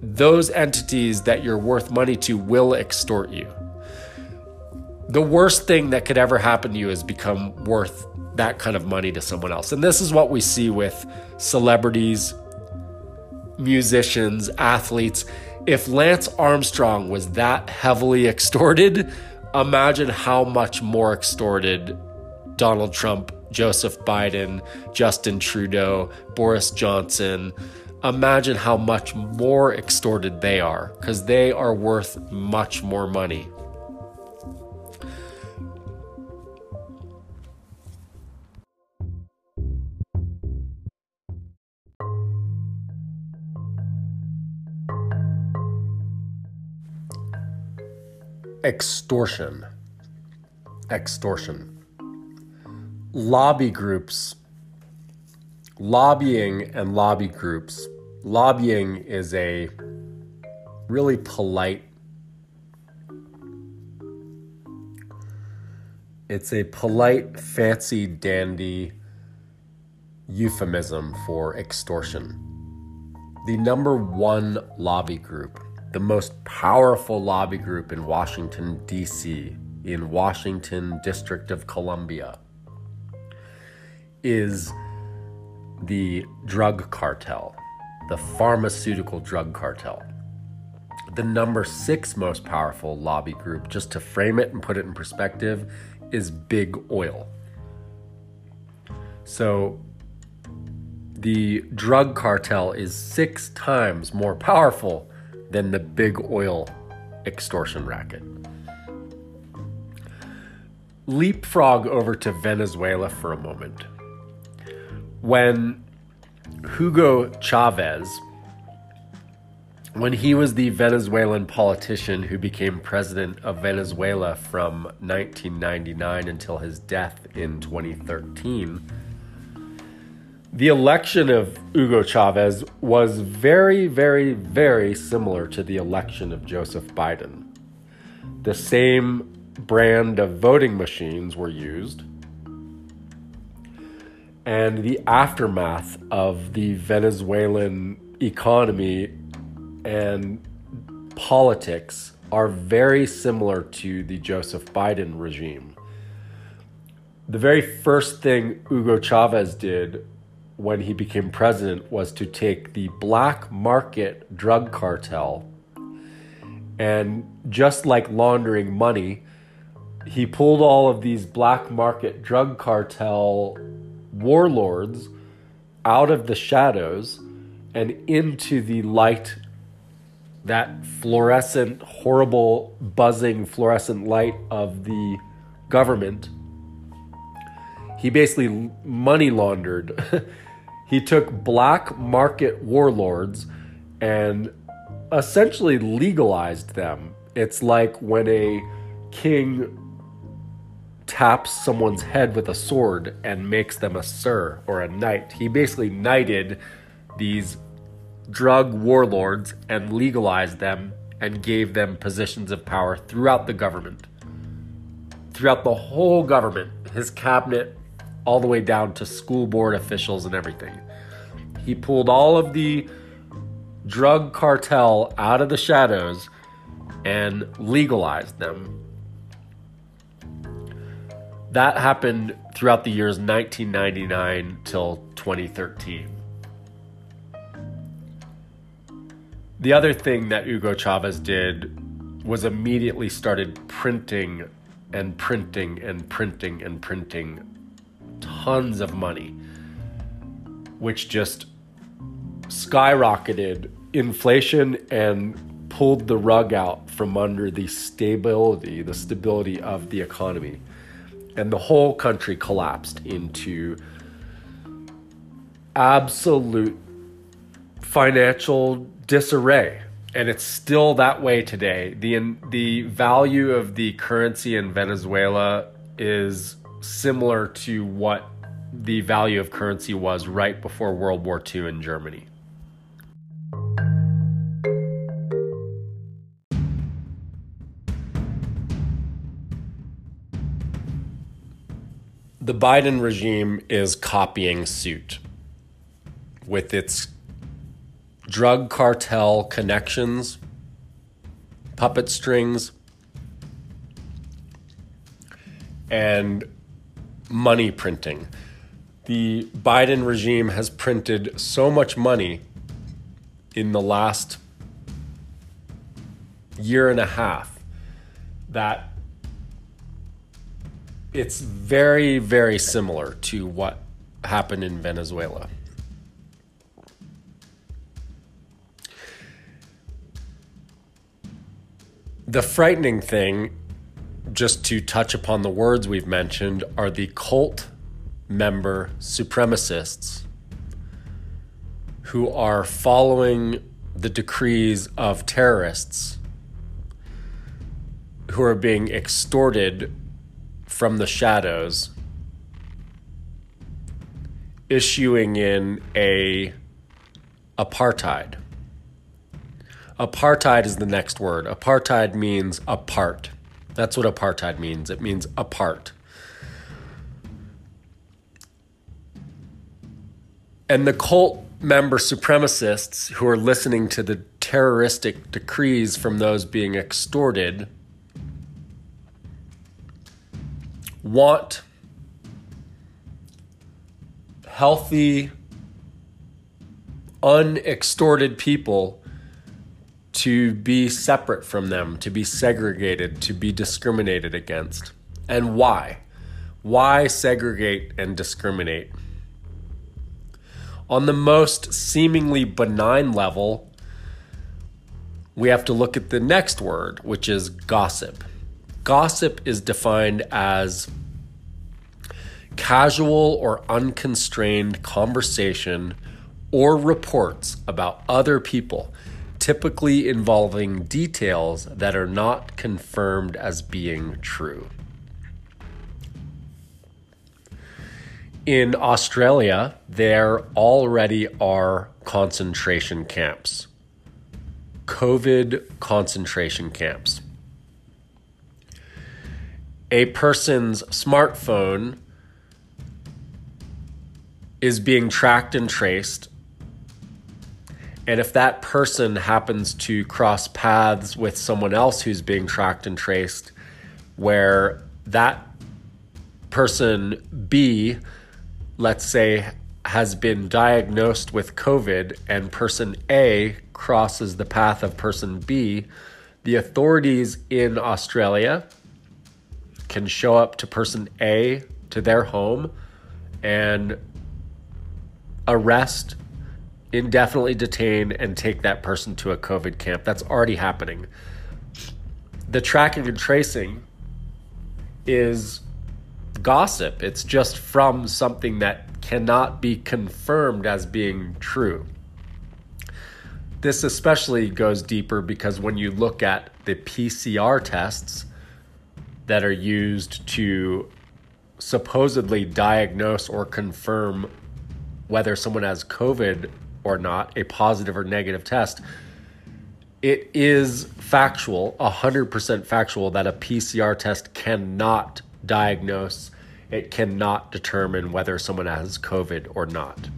those entities that you're worth money to will extort you the worst thing that could ever happen to you is become worth that kind of money to someone else. And this is what we see with celebrities, musicians, athletes. If Lance Armstrong was that heavily extorted, imagine how much more extorted Donald Trump, Joseph Biden, Justin Trudeau, Boris Johnson, imagine how much more extorted they are because they are worth much more money. Extortion. Extortion. Lobby groups lobbying and lobby groups. Lobbying is a really polite it's a polite, fancy dandy euphemism for extortion. The number one lobby group, the most powerful lobby group in Washington, D.C., in Washington, District of Columbia, is the drug cartel, the pharmaceutical drug cartel. The number six most powerful lobby group, just to frame it and put it in perspective, is Big Oil. So the drug cartel is six times more powerful than the Big Oil extortion racket. Leapfrog over to Venezuela for a moment when Hugo Chavez, when he was the Venezuelan politician who became president of Venezuela from 1999 until his death in 2013, the election of Hugo Chavez was very, very, very similar to the election of Joseph Biden. The same brand of voting machines were used and the aftermath of the Venezuelan economy and politics are very similar to the Joseph Biden regime. The very first thing Hugo Chavez did when he became president was to take the black market drug cartel. And just like laundering money, he pulled all of these black market drug cartel warlords out of the shadows and into the light that fluorescent horrible buzzing fluorescent light of the government. He basically money laundered he took black market warlords and essentially legalized them it's like when a king taps someone's head with a sword and makes them a sir or a knight. He basically knighted these drug warlords and legalized them and gave them positions of power throughout the government. Throughout the whole government, his cabinet, all the way down to school board officials and everything. He pulled all of the drug cartel out of the shadows and legalized them that happened throughout the years 1999 till 2013. The other thing that Hugo Chavez did was immediately started printing and printing and printing and printing tons of money, which just skyrocketed inflation and pulled the rug out from under the stability, the stability of the economy. And the whole country collapsed into absolute financial disarray. And it's still that way today. The the value of the currency in Venezuela is similar to what the value of currency was right before World War II in Germany. The Biden regime is copying suit with its drug cartel connections, puppet strings, and money printing. The Biden regime has printed so much money in the last year and a half that it's very, very similar to what happened in Venezuela. The frightening thing, just to touch upon the words we've mentioned, are the cult member supremacists who are following the decrees of terrorists who are being extorted from the shadows, issuing in a apartheid. Apartheid is the next word. Apartheid means apart. That's what apartheid means. It means apart. And the cult member supremacists who are listening to the terroristic decrees from those being extorted want healthy, unextorted people to be separate from them, to be segregated, to be discriminated against. And why? Why segregate and discriminate? On the most seemingly benign level, we have to look at the next word, which is gossip. Gossip is defined as casual or unconstrained conversation or reports about other people, typically involving details that are not confirmed as being true. In Australia, there already are concentration camps, COVID concentration camps a person's smartphone is being tracked and traced. And if that person happens to cross paths with someone else who's being tracked and traced, where that person B, let's say, has been diagnosed with COVID and person A crosses the path of person B, the authorities in Australia can show up to person A to their home and arrest, indefinitely detain, and take that person to a COVID camp. That's already happening. The tracking and tracing is gossip, it's just from something that cannot be confirmed as being true. This especially goes deeper because when you look at the PCR tests, that are used to supposedly diagnose or confirm whether someone has COVID or not, a positive or negative test, it is factual, 100% factual, that a PCR test cannot diagnose, it cannot determine whether someone has COVID or not.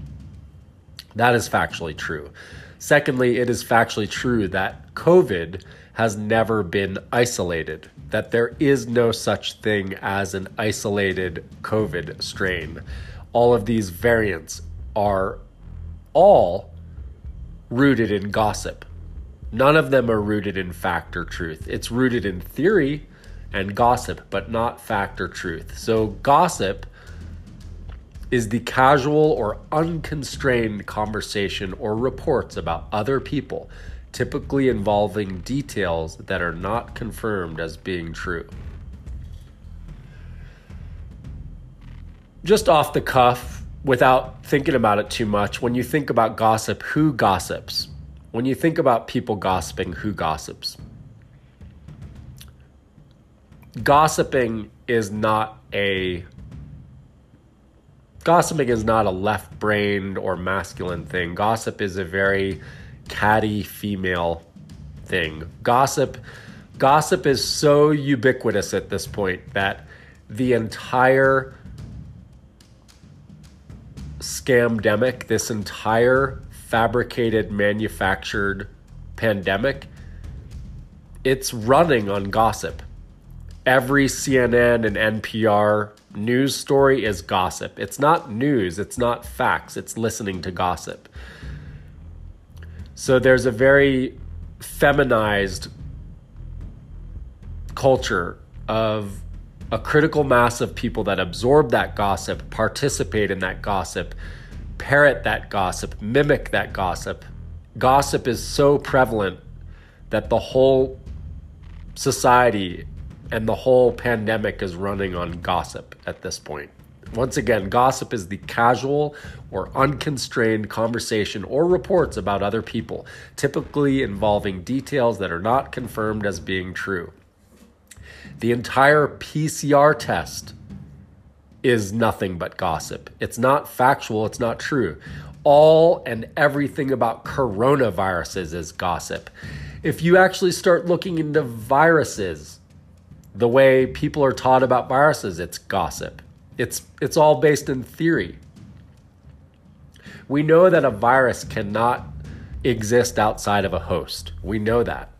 That is factually true. Secondly, it is factually true that COVID has never been isolated that there is no such thing as an isolated COVID strain. All of these variants are all rooted in gossip. None of them are rooted in fact or truth. It's rooted in theory and gossip, but not fact or truth. So, gossip is the casual or unconstrained conversation or reports about other people typically involving details that are not confirmed as being true. Just off the cuff, without thinking about it too much, when you think about gossip, who gossips? When you think about people gossiping, who gossips? Gossiping is not a gossiping is not a left-brained or masculine thing. Gossip is a very catty female thing. Gossip gossip is so ubiquitous at this point that the entire scamdemic, this entire fabricated manufactured pandemic, it's running on gossip. Every CNN and NPR news story is gossip. It's not news, it's not facts, it's listening to gossip. So there's a very feminized culture of a critical mass of people that absorb that gossip, participate in that gossip, parrot that gossip, mimic that gossip. Gossip is so prevalent that the whole society and the whole pandemic is running on gossip at this point. Once again, gossip is the casual or unconstrained conversation or reports about other people, typically involving details that are not confirmed as being true. The entire PCR test is nothing but gossip. It's not factual, it's not true. All and everything about coronaviruses is gossip. If you actually start looking into viruses, the way people are taught about viruses, it's gossip. It's, it's all based in theory. We know that a virus cannot exist outside of a host. We know that.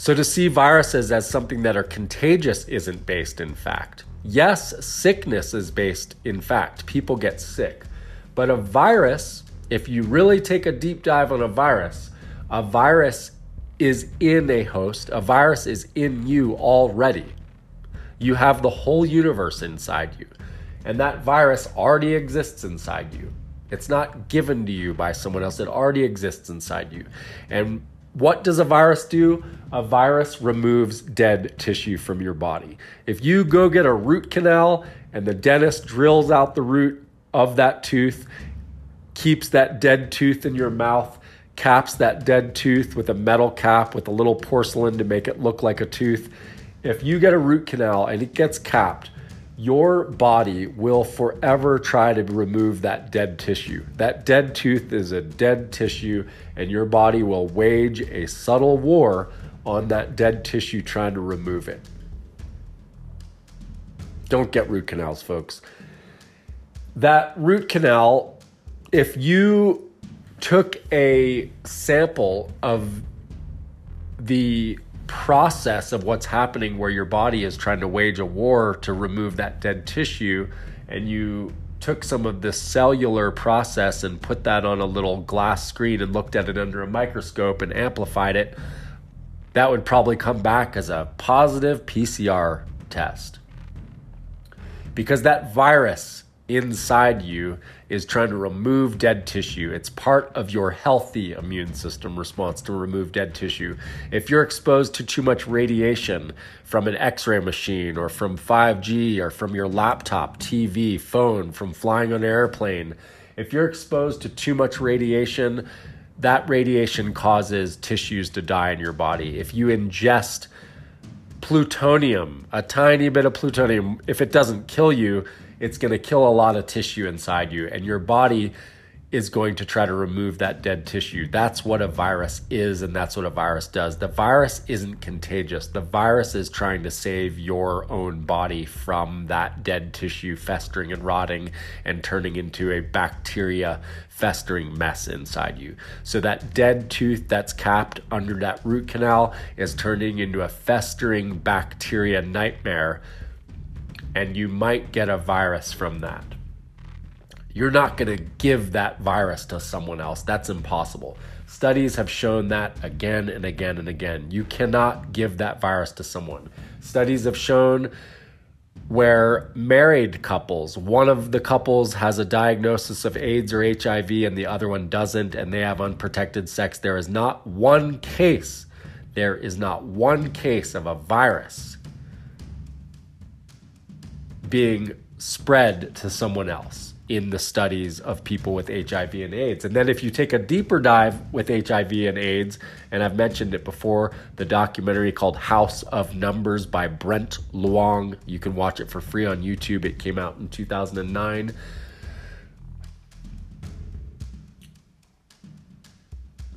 So to see viruses as something that are contagious isn't based in fact. Yes, sickness is based in fact. People get sick. But a virus, if you really take a deep dive on a virus, a virus is in a host, a virus is in you already. You have the whole universe inside you, and that virus already exists inside you. It's not given to you by someone else, it already exists inside you. And what does a virus do? A virus removes dead tissue from your body. If you go get a root canal and the dentist drills out the root of that tooth, keeps that dead tooth in your mouth, caps that dead tooth with a metal cap with a little porcelain to make it look like a tooth. If you get a root canal and it gets capped, your body will forever try to remove that dead tissue. That dead tooth is a dead tissue, and your body will wage a subtle war on that dead tissue trying to remove it. Don't get root canals, folks. That root canal, if you took a sample of the process of what's happening where your body is trying to wage a war to remove that dead tissue and you took some of this cellular process and put that on a little glass screen and looked at it under a microscope and amplified it that would probably come back as a positive PCR test. Because that virus inside you is trying to remove dead tissue. It's part of your healthy immune system response to remove dead tissue. If you're exposed to too much radiation from an x ray machine or from 5G or from your laptop, TV, phone, from flying on an airplane, if you're exposed to too much radiation, that radiation causes tissues to die in your body. If you ingest plutonium, a tiny bit of plutonium, if it doesn't kill you, it's going to kill a lot of tissue inside you, and your body is going to try to remove that dead tissue. That's what a virus is, and that's what a virus does. The virus isn't contagious. The virus is trying to save your own body from that dead tissue festering and rotting and turning into a bacteria festering mess inside you. So, that dead tooth that's capped under that root canal is turning into a festering bacteria nightmare and you might get a virus from that. You're not going to give that virus to someone else. That's impossible. Studies have shown that again and again and again. You cannot give that virus to someone. Studies have shown where married couples, one of the couples has a diagnosis of AIDS or HIV and the other one doesn't, and they have unprotected sex, there is not one case, there is not one case of a virus being spread to someone else in the studies of people with HIV and AIDS. And then if you take a deeper dive with HIV and AIDS, and I've mentioned it before, the documentary called House of Numbers by Brent Leung, you can watch it for free on YouTube. It came out in 2009.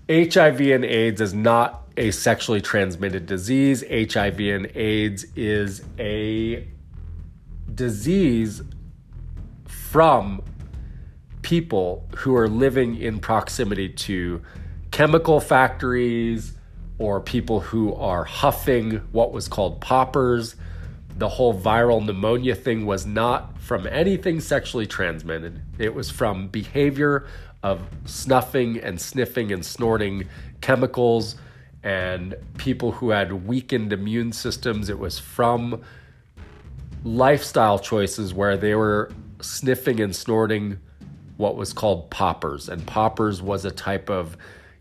HIV and AIDS is not a sexually transmitted disease. HIV and AIDS is a disease from people who are living in proximity to chemical factories or people who are huffing what was called poppers. The whole viral pneumonia thing was not from anything sexually transmitted, it was from behavior of snuffing and sniffing and snorting chemicals and people who had weakened immune systems. It was from lifestyle choices where they were sniffing and snorting what was called poppers. And poppers was a type of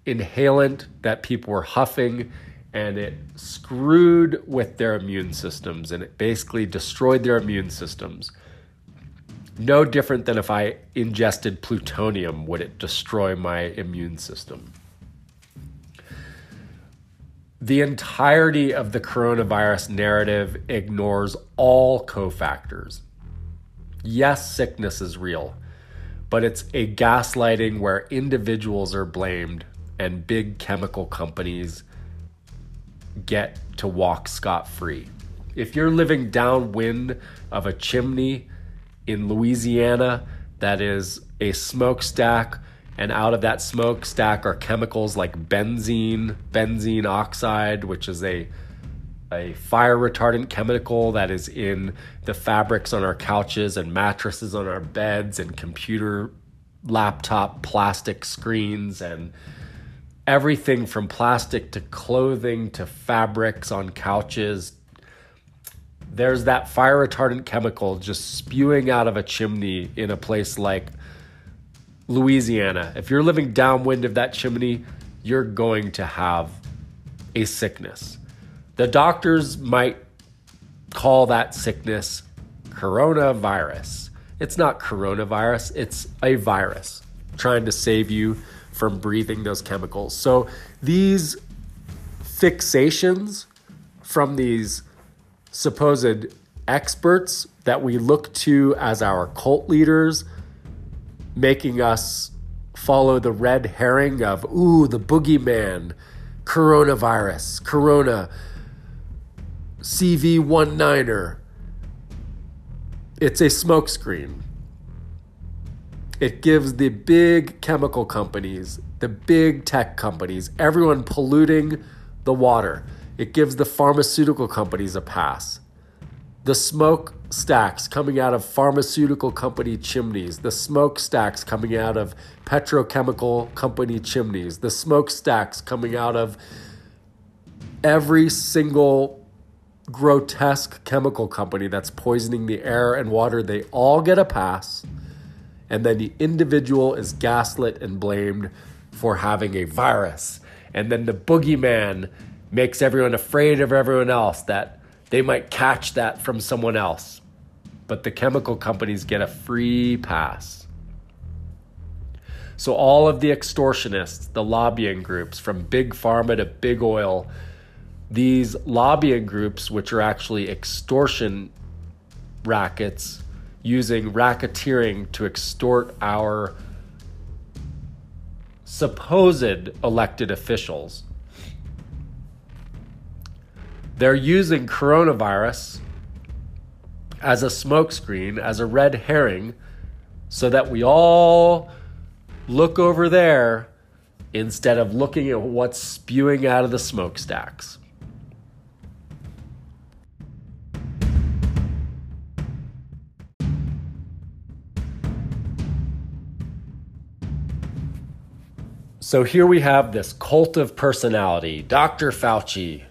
inhalant that people were huffing and it screwed with their immune systems and it basically destroyed their immune systems. No different than if I ingested plutonium, would it destroy my immune system? The entirety of the coronavirus narrative ignores all cofactors. Yes, sickness is real, but it's a gaslighting where individuals are blamed and big chemical companies get to walk scot free. If you're living downwind of a chimney in Louisiana that is a smokestack, and out of that smokestack are chemicals like benzene, benzene oxide, which is a a fire retardant chemical that is in the fabrics on our couches and mattresses on our beds and computer laptop plastic screens and everything from plastic to clothing to fabrics on couches. There's that fire retardant chemical just spewing out of a chimney in a place like Louisiana. If you're living downwind of that chimney, you're going to have a sickness. The doctors might call that sickness coronavirus. It's not coronavirus, it's a virus trying to save you from breathing those chemicals. So these fixations from these supposed experts that we look to as our cult leaders, making us follow the red herring of, ooh, the boogeyman, coronavirus, corona, CV19er. It's a smokescreen. It gives the big chemical companies, the big tech companies, everyone polluting the water. It gives the pharmaceutical companies a pass. The smoke stacks coming out of pharmaceutical company chimneys, the smoke stacks coming out of petrochemical company chimneys, the smoke stacks coming out of every single grotesque chemical company that's poisoning the air and water, they all get a pass and then the individual is gaslit and blamed for having a virus. And then the boogeyman makes everyone afraid of everyone else that they might catch that from someone else. But the chemical companies get a free pass. So, all of the extortionists, the lobbying groups, from big pharma to big oil, these lobbying groups, which are actually extortion rackets, using racketeering to extort our supposed elected officials. They're using coronavirus as a smokescreen, as a red herring, so that we all look over there instead of looking at what's spewing out of the smokestacks. So here we have this cult of personality, Dr. Fauci,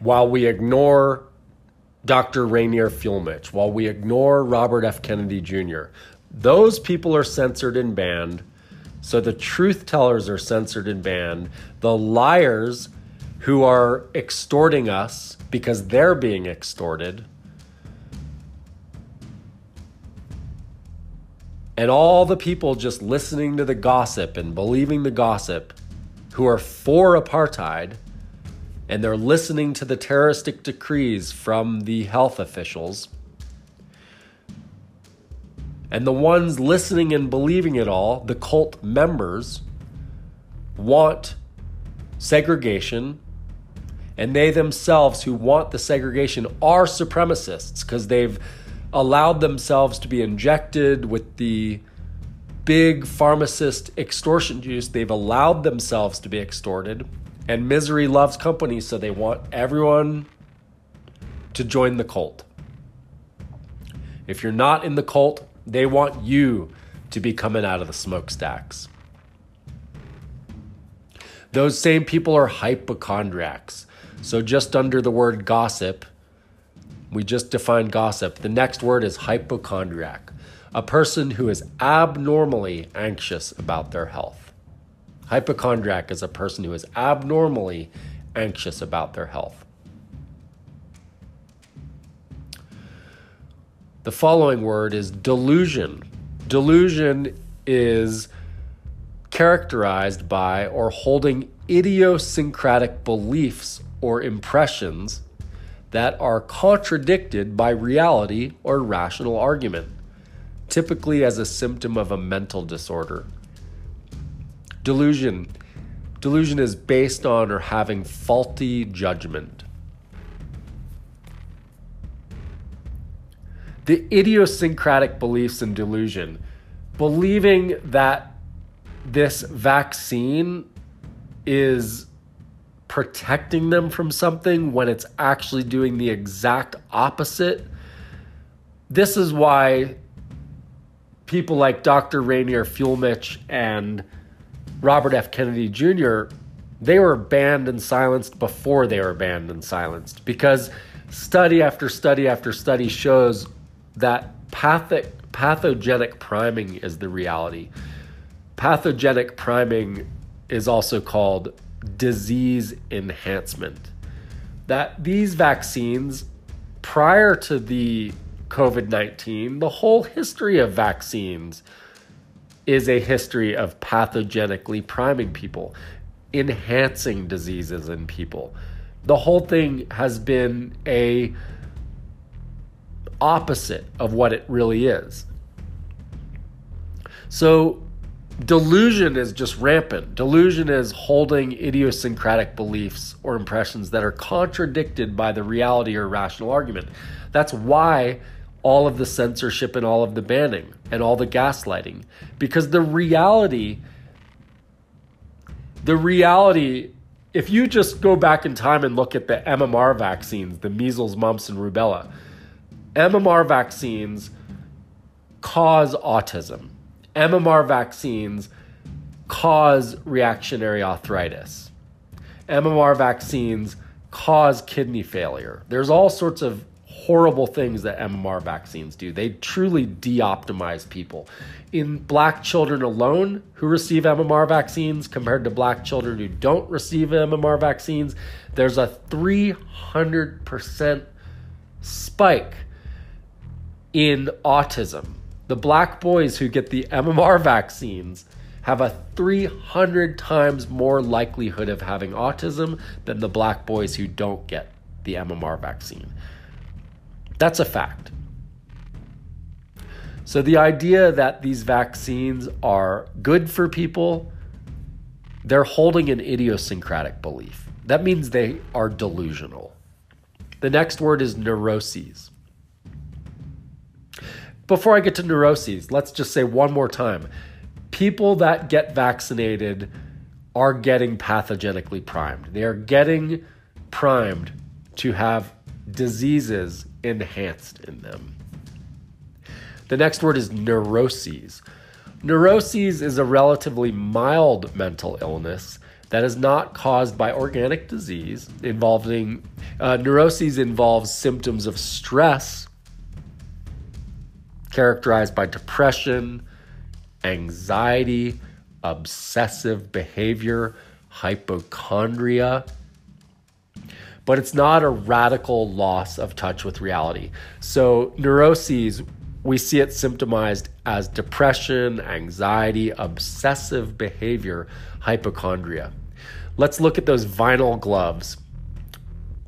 while we ignore Dr. Reiner Fuellmich, while we ignore Robert F. Kennedy Jr. Those people are censored and banned. So the truth tellers are censored and banned. The liars who are extorting us because they're being extorted And all the people just listening to the gossip and believing the gossip who are for apartheid and they're listening to the terroristic decrees from the health officials. And the ones listening and believing it all, the cult members, want segregation. And they themselves, who want the segregation, are supremacists because they've allowed themselves to be injected with the big pharmacist extortion juice. They've allowed themselves to be extorted. And misery loves company, so they want everyone to join the cult. If you're not in the cult, they want you to be coming out of the smokestacks. Those same people are hypochondriacs. So, just under the word gossip, we just defined gossip. The next word is hypochondriac, a person who is abnormally anxious about their health. Hypochondriac is a person who is abnormally anxious about their health. The following word is delusion. Delusion is characterized by or holding idiosyncratic beliefs or impressions that are contradicted by reality or rational argument, typically as a symptom of a mental disorder. Delusion. Delusion is based on or having faulty judgment. The idiosyncratic beliefs and delusion, believing that this vaccine is protecting them from something when it's actually doing the exact opposite. This is why people like Dr. Reiner Fuellmich and Robert F. Kennedy Jr. they were banned and silenced before they were banned and silenced because study after study after study shows that pathic, pathogenic priming is the reality. Pathogenic priming is also called disease enhancement. That these vaccines, prior to the COVID 19, the whole history of vaccines is a history of pathogenically priming people, enhancing diseases in people. The whole thing has been a opposite of what it really is. So delusion is just rampant. Delusion is holding idiosyncratic beliefs or impressions that are contradicted by the reality or rational argument. That's why all of the censorship and all of the banning and all the gaslighting because the reality the reality if you just go back in time and look at the MMR vaccines, the measles, mumps and rubella, MMR vaccines cause autism MMR vaccines cause reactionary arthritis. MMR vaccines cause kidney failure. There's all sorts of horrible things that MMR vaccines do. They truly de optimize people. In black children alone who receive MMR vaccines compared to black children who don't receive MMR vaccines, there's a 300% spike in autism the black boys who get the MMR vaccines have a 300 times more likelihood of having autism than the black boys who don't get the MMR vaccine. That's a fact. So the idea that these vaccines are good for people, they're holding an idiosyncratic belief. That means they are delusional. The next word is neuroses. Before I get to neuroses, let's just say one more time people that get vaccinated are getting pathogenically primed. They are getting primed to have diseases enhanced in them. The next word is neuroses. Neuroses is a relatively mild mental illness that is not caused by organic disease involving uh, neuroses involves symptoms of stress characterized by depression, anxiety, obsessive behavior, hypochondria. But it's not a radical loss of touch with reality. So, neuroses, we see it symptomized as depression, anxiety, obsessive behavior, hypochondria. Let's look at those vinyl gloves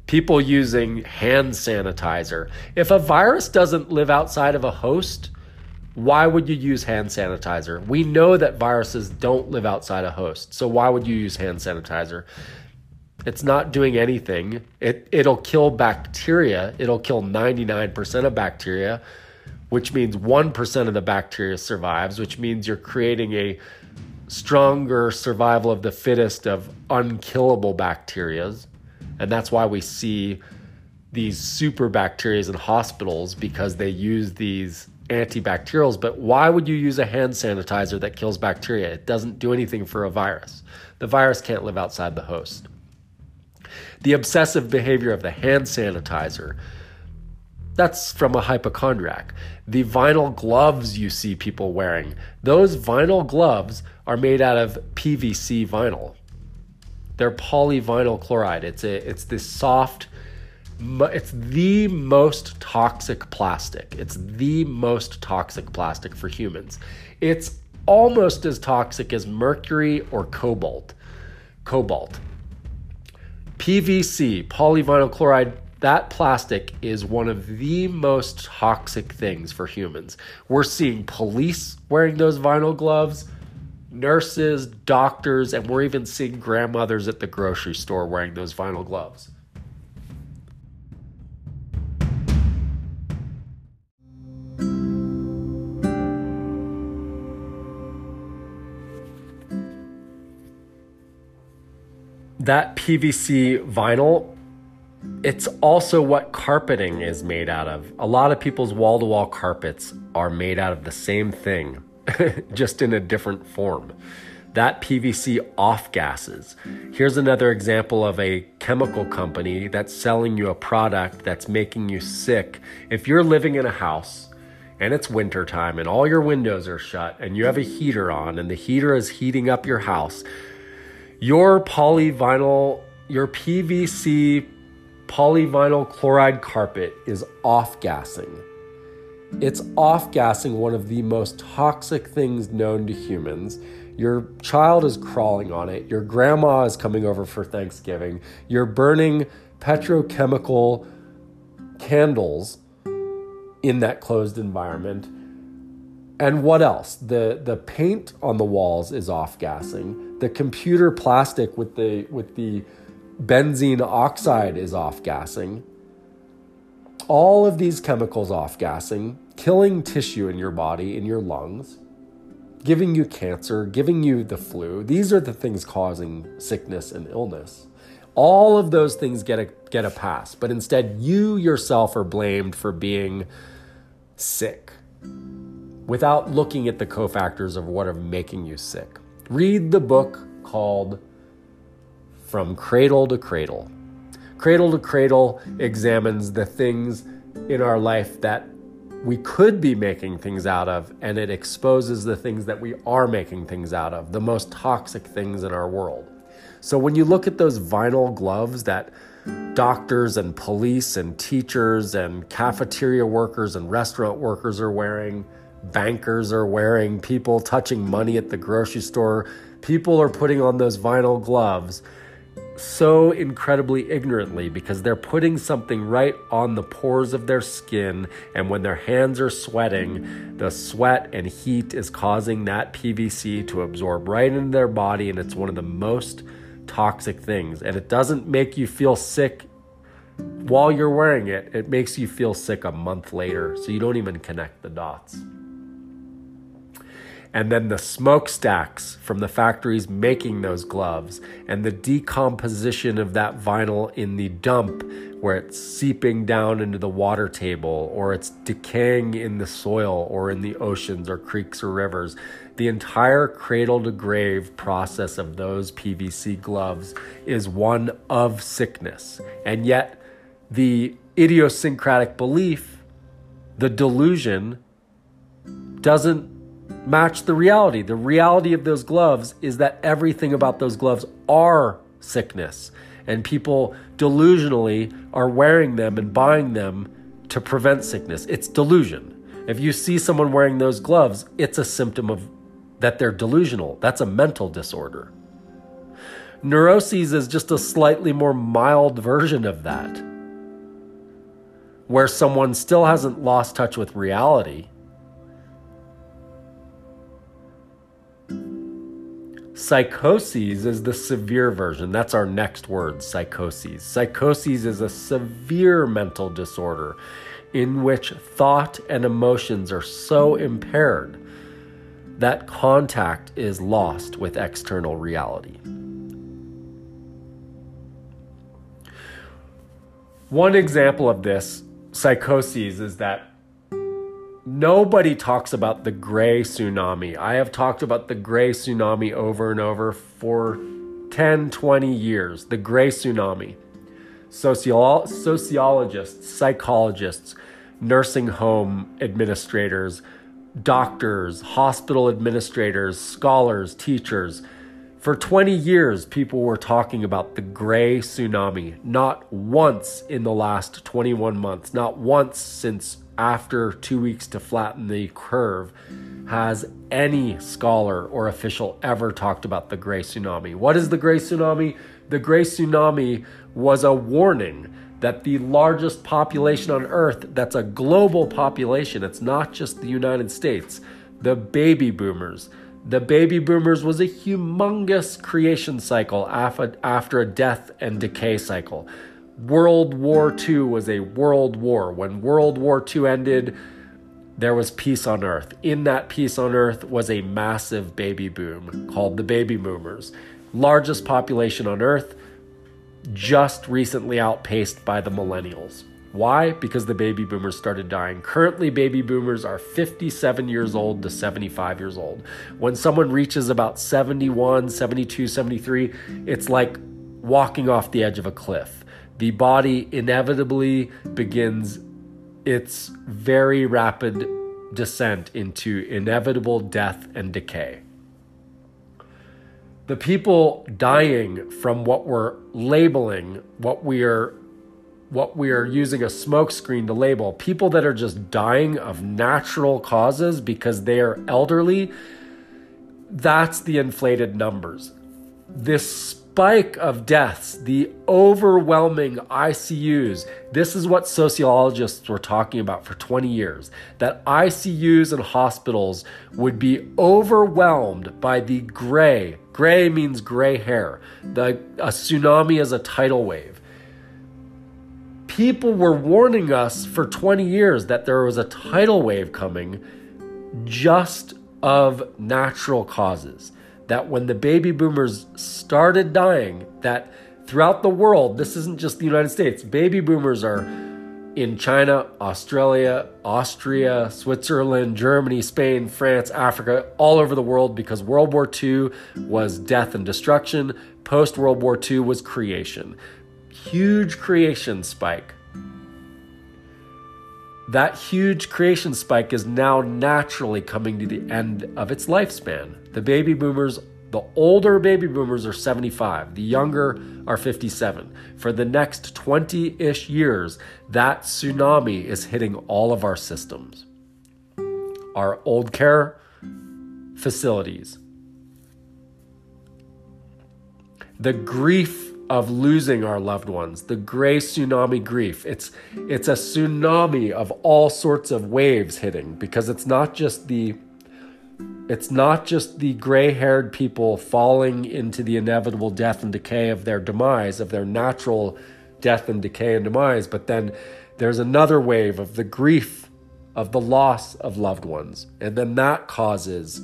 people using hand sanitizer. If a virus doesn't live outside of a host, why would you use hand sanitizer? We know that viruses don't live outside a host. So why would you use hand sanitizer? It's not doing anything. It it'll kill bacteria. It'll kill 99% of bacteria, which means 1% of the bacteria survives, which means you're creating a stronger survival of the fittest of unkillable bacterias. And that's why we see these super bacterias in hospitals because they use these antibacterials, but why would you use a hand sanitizer that kills bacteria? It doesn't do anything for a virus. The virus can't live outside the host. The obsessive behavior of the hand sanitizer, that's from a hypochondriac. The vinyl gloves you see people wearing, those vinyl gloves are made out of PVC vinyl. They're polyvinyl chloride. It's a it's this soft it's the most toxic plastic. It's the most toxic plastic for humans. It's almost as toxic as mercury or cobalt. Cobalt. PVC, polyvinyl chloride, that plastic is one of the most toxic things for humans. We're seeing police wearing those vinyl gloves, nurses, doctors, and we're even seeing grandmothers at the grocery store wearing those vinyl gloves. That PVC vinyl, it's also what carpeting is made out of. A lot of people's wall to wall carpets are made out of the same thing, just in a different form. That PVC off gases. Here's another example of a chemical company that's selling you a product that's making you sick. If you're living in a house and it's wintertime and all your windows are shut and you have a heater on and the heater is heating up your house, your polyvinyl, your PVC polyvinyl chloride carpet is off gassing. It's off gassing one of the most toxic things known to humans. Your child is crawling on it. Your grandma is coming over for Thanksgiving. You're burning petrochemical candles in that closed environment. And what else? The the paint on the walls is off gassing the computer plastic with the with the benzene oxide is off gassing. All of these chemicals off gassing, killing tissue in your body, in your lungs, giving you cancer, giving you the flu. These are the things causing sickness and illness. All of those things get a get a pass, but instead you yourself are blamed for being sick without looking at the cofactors of what are making you sick. Read the book called From Cradle to Cradle. Cradle to Cradle examines the things in our life that we could be making things out of, and it exposes the things that we are making things out of, the most toxic things in our world. So when you look at those vinyl gloves that doctors and police and teachers and cafeteria workers and restaurant workers are wearing, bankers are wearing, people touching money at the grocery store. People are putting on those vinyl gloves so incredibly ignorantly because they're putting something right on the pores of their skin. And when their hands are sweating, the sweat and heat is causing that PVC to absorb right into their body. And it's one of the most toxic things. And it doesn't make you feel sick while you're wearing it, it makes you feel sick a month later. So you don't even connect the dots and then the smokestacks from the factories making those gloves, and the decomposition of that vinyl in the dump where it's seeping down into the water table, or it's decaying in the soil, or in the oceans, or creeks, or rivers. The entire cradle to grave process of those PVC gloves is one of sickness. And yet, the idiosyncratic belief, the delusion, doesn't match the reality. The reality of those gloves is that everything about those gloves are sickness. And people delusionally are wearing them and buying them to prevent sickness. It's delusion. If you see someone wearing those gloves, it's a symptom of that they're delusional. That's a mental disorder. Neuroses is just a slightly more mild version of that, where someone still hasn't lost touch with reality Psychoses is the severe version. That's our next word, psychoses. Psychoses is a severe mental disorder in which thought and emotions are so impaired that contact is lost with external reality. One example of this psychoses is that nobody talks about the gray tsunami. I have talked about the gray tsunami over and over for 10, 20 years. The gray tsunami. Socio- sociologists, psychologists, nursing home administrators, doctors, hospital administrators, scholars, teachers. For 20 years, people were talking about the gray tsunami. Not once in the last 21 months, not once since after two weeks to flatten the curve, has any scholar or official ever talked about the gray tsunami. What is the gray tsunami? The gray tsunami was a warning that the largest population on earth, that's a global population, it's not just the United States, the baby boomers. The baby boomers was a humongous creation cycle after a death and decay cycle. World War II was a world war. When World War II ended, there was peace on earth. In that peace on earth was a massive baby boom called the baby boomers. Largest population on earth, just recently outpaced by the millennials. Why? Because the baby boomers started dying. Currently, baby boomers are 57 years old to 75 years old. When someone reaches about 71, 72, 73, it's like walking off the edge of a cliff. The body inevitably begins its very rapid descent into inevitable death and decay the people dying from what we're labeling, what we are what we are using a smokescreen to label, people that are just dying of natural causes because they are elderly, that's the inflated numbers. This spike of deaths, the overwhelming ICUs. This is what sociologists were talking about for 20 years that ICUs and hospitals would be overwhelmed by the gray. Gray means gray hair. The, a tsunami is a tidal wave. People were warning us for 20 years that there was a tidal wave coming just of natural causes that when the baby boomers started dying, that throughout the world, this isn't just the United States, baby boomers are in China, Australia, Austria, Switzerland, Germany, Spain, France, Africa, all over the world because World War II was death and destruction. Post World War II was creation. Huge creation spike. That huge creation spike is now naturally coming to the end of its lifespan. The baby boomers, the older baby boomers are 75, the younger are 57. For the next 20 ish years, that tsunami is hitting all of our systems. Our old care facilities, the grief of losing our loved ones, the gray tsunami grief. It's it's a tsunami of all sorts of waves hitting because it's not just the it's not just the gray-haired people falling into the inevitable death and decay of their demise, of their natural death and decay and demise, but then there's another wave of the grief of the loss of loved ones. And then that causes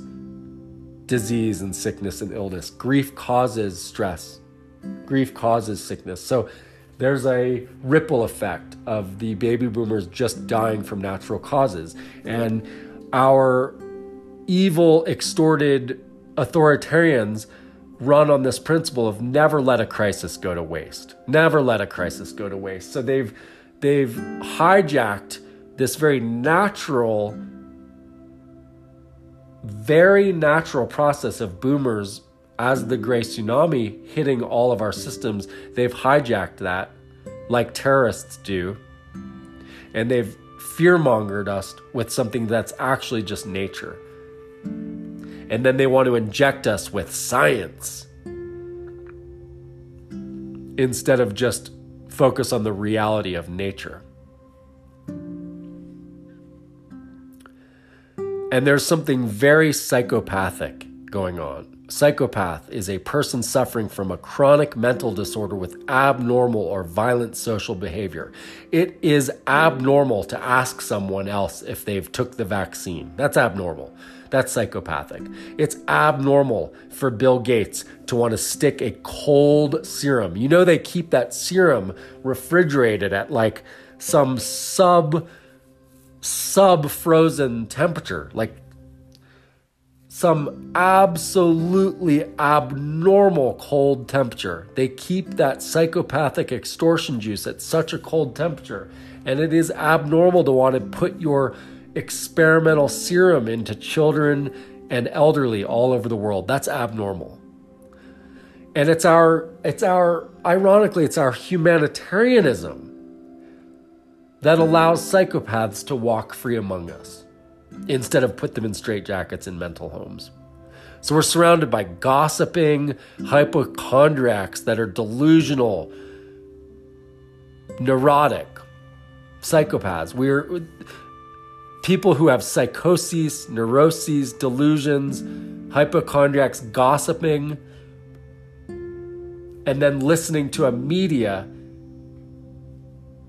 disease and sickness and illness. Grief causes stress grief causes sickness. So there's a ripple effect of the baby boomers just dying from natural causes. And our evil, extorted authoritarians run on this principle of never let a crisis go to waste. Never let a crisis go to waste. So they've they've hijacked this very natural very natural process of boomers as the gray tsunami hitting all of our systems, they've hijacked that like terrorists do. And they've fearmongered us with something that's actually just nature. And then they want to inject us with science instead of just focus on the reality of nature. And there's something very psychopathic going on Psychopath is a person suffering from a chronic mental disorder with abnormal or violent social behavior. It is abnormal to ask someone else if they've took the vaccine. That's abnormal. That's psychopathic. It's abnormal for Bill Gates to want to stick a cold serum. You know they keep that serum refrigerated at like some sub sub frozen temperature, like some absolutely abnormal cold temperature. They keep that psychopathic extortion juice at such a cold temperature. And it is abnormal to want to put your experimental serum into children and elderly all over the world. That's abnormal. And it's our it's our ironically it's our humanitarianism that allows psychopaths to walk free among us instead of put them in straitjackets in mental homes. So we're surrounded by gossiping hypochondriacs that are delusional, neurotic, psychopaths. We're people who have psychoses, neuroses, delusions, hypochondriacs gossiping, and then listening to a media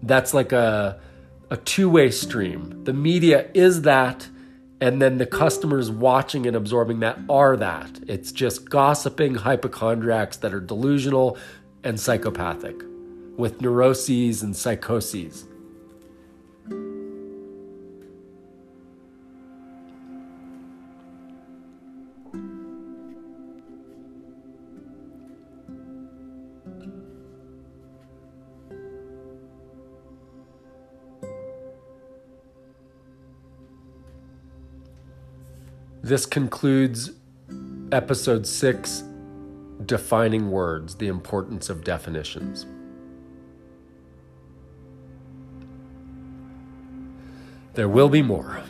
that's like a a two-way stream. The media is that and then the customers watching and absorbing that are that. It's just gossiping hypochondriacs that are delusional and psychopathic with neuroses and psychoses. This concludes episode six Defining Words, the Importance of Definitions. There will be more.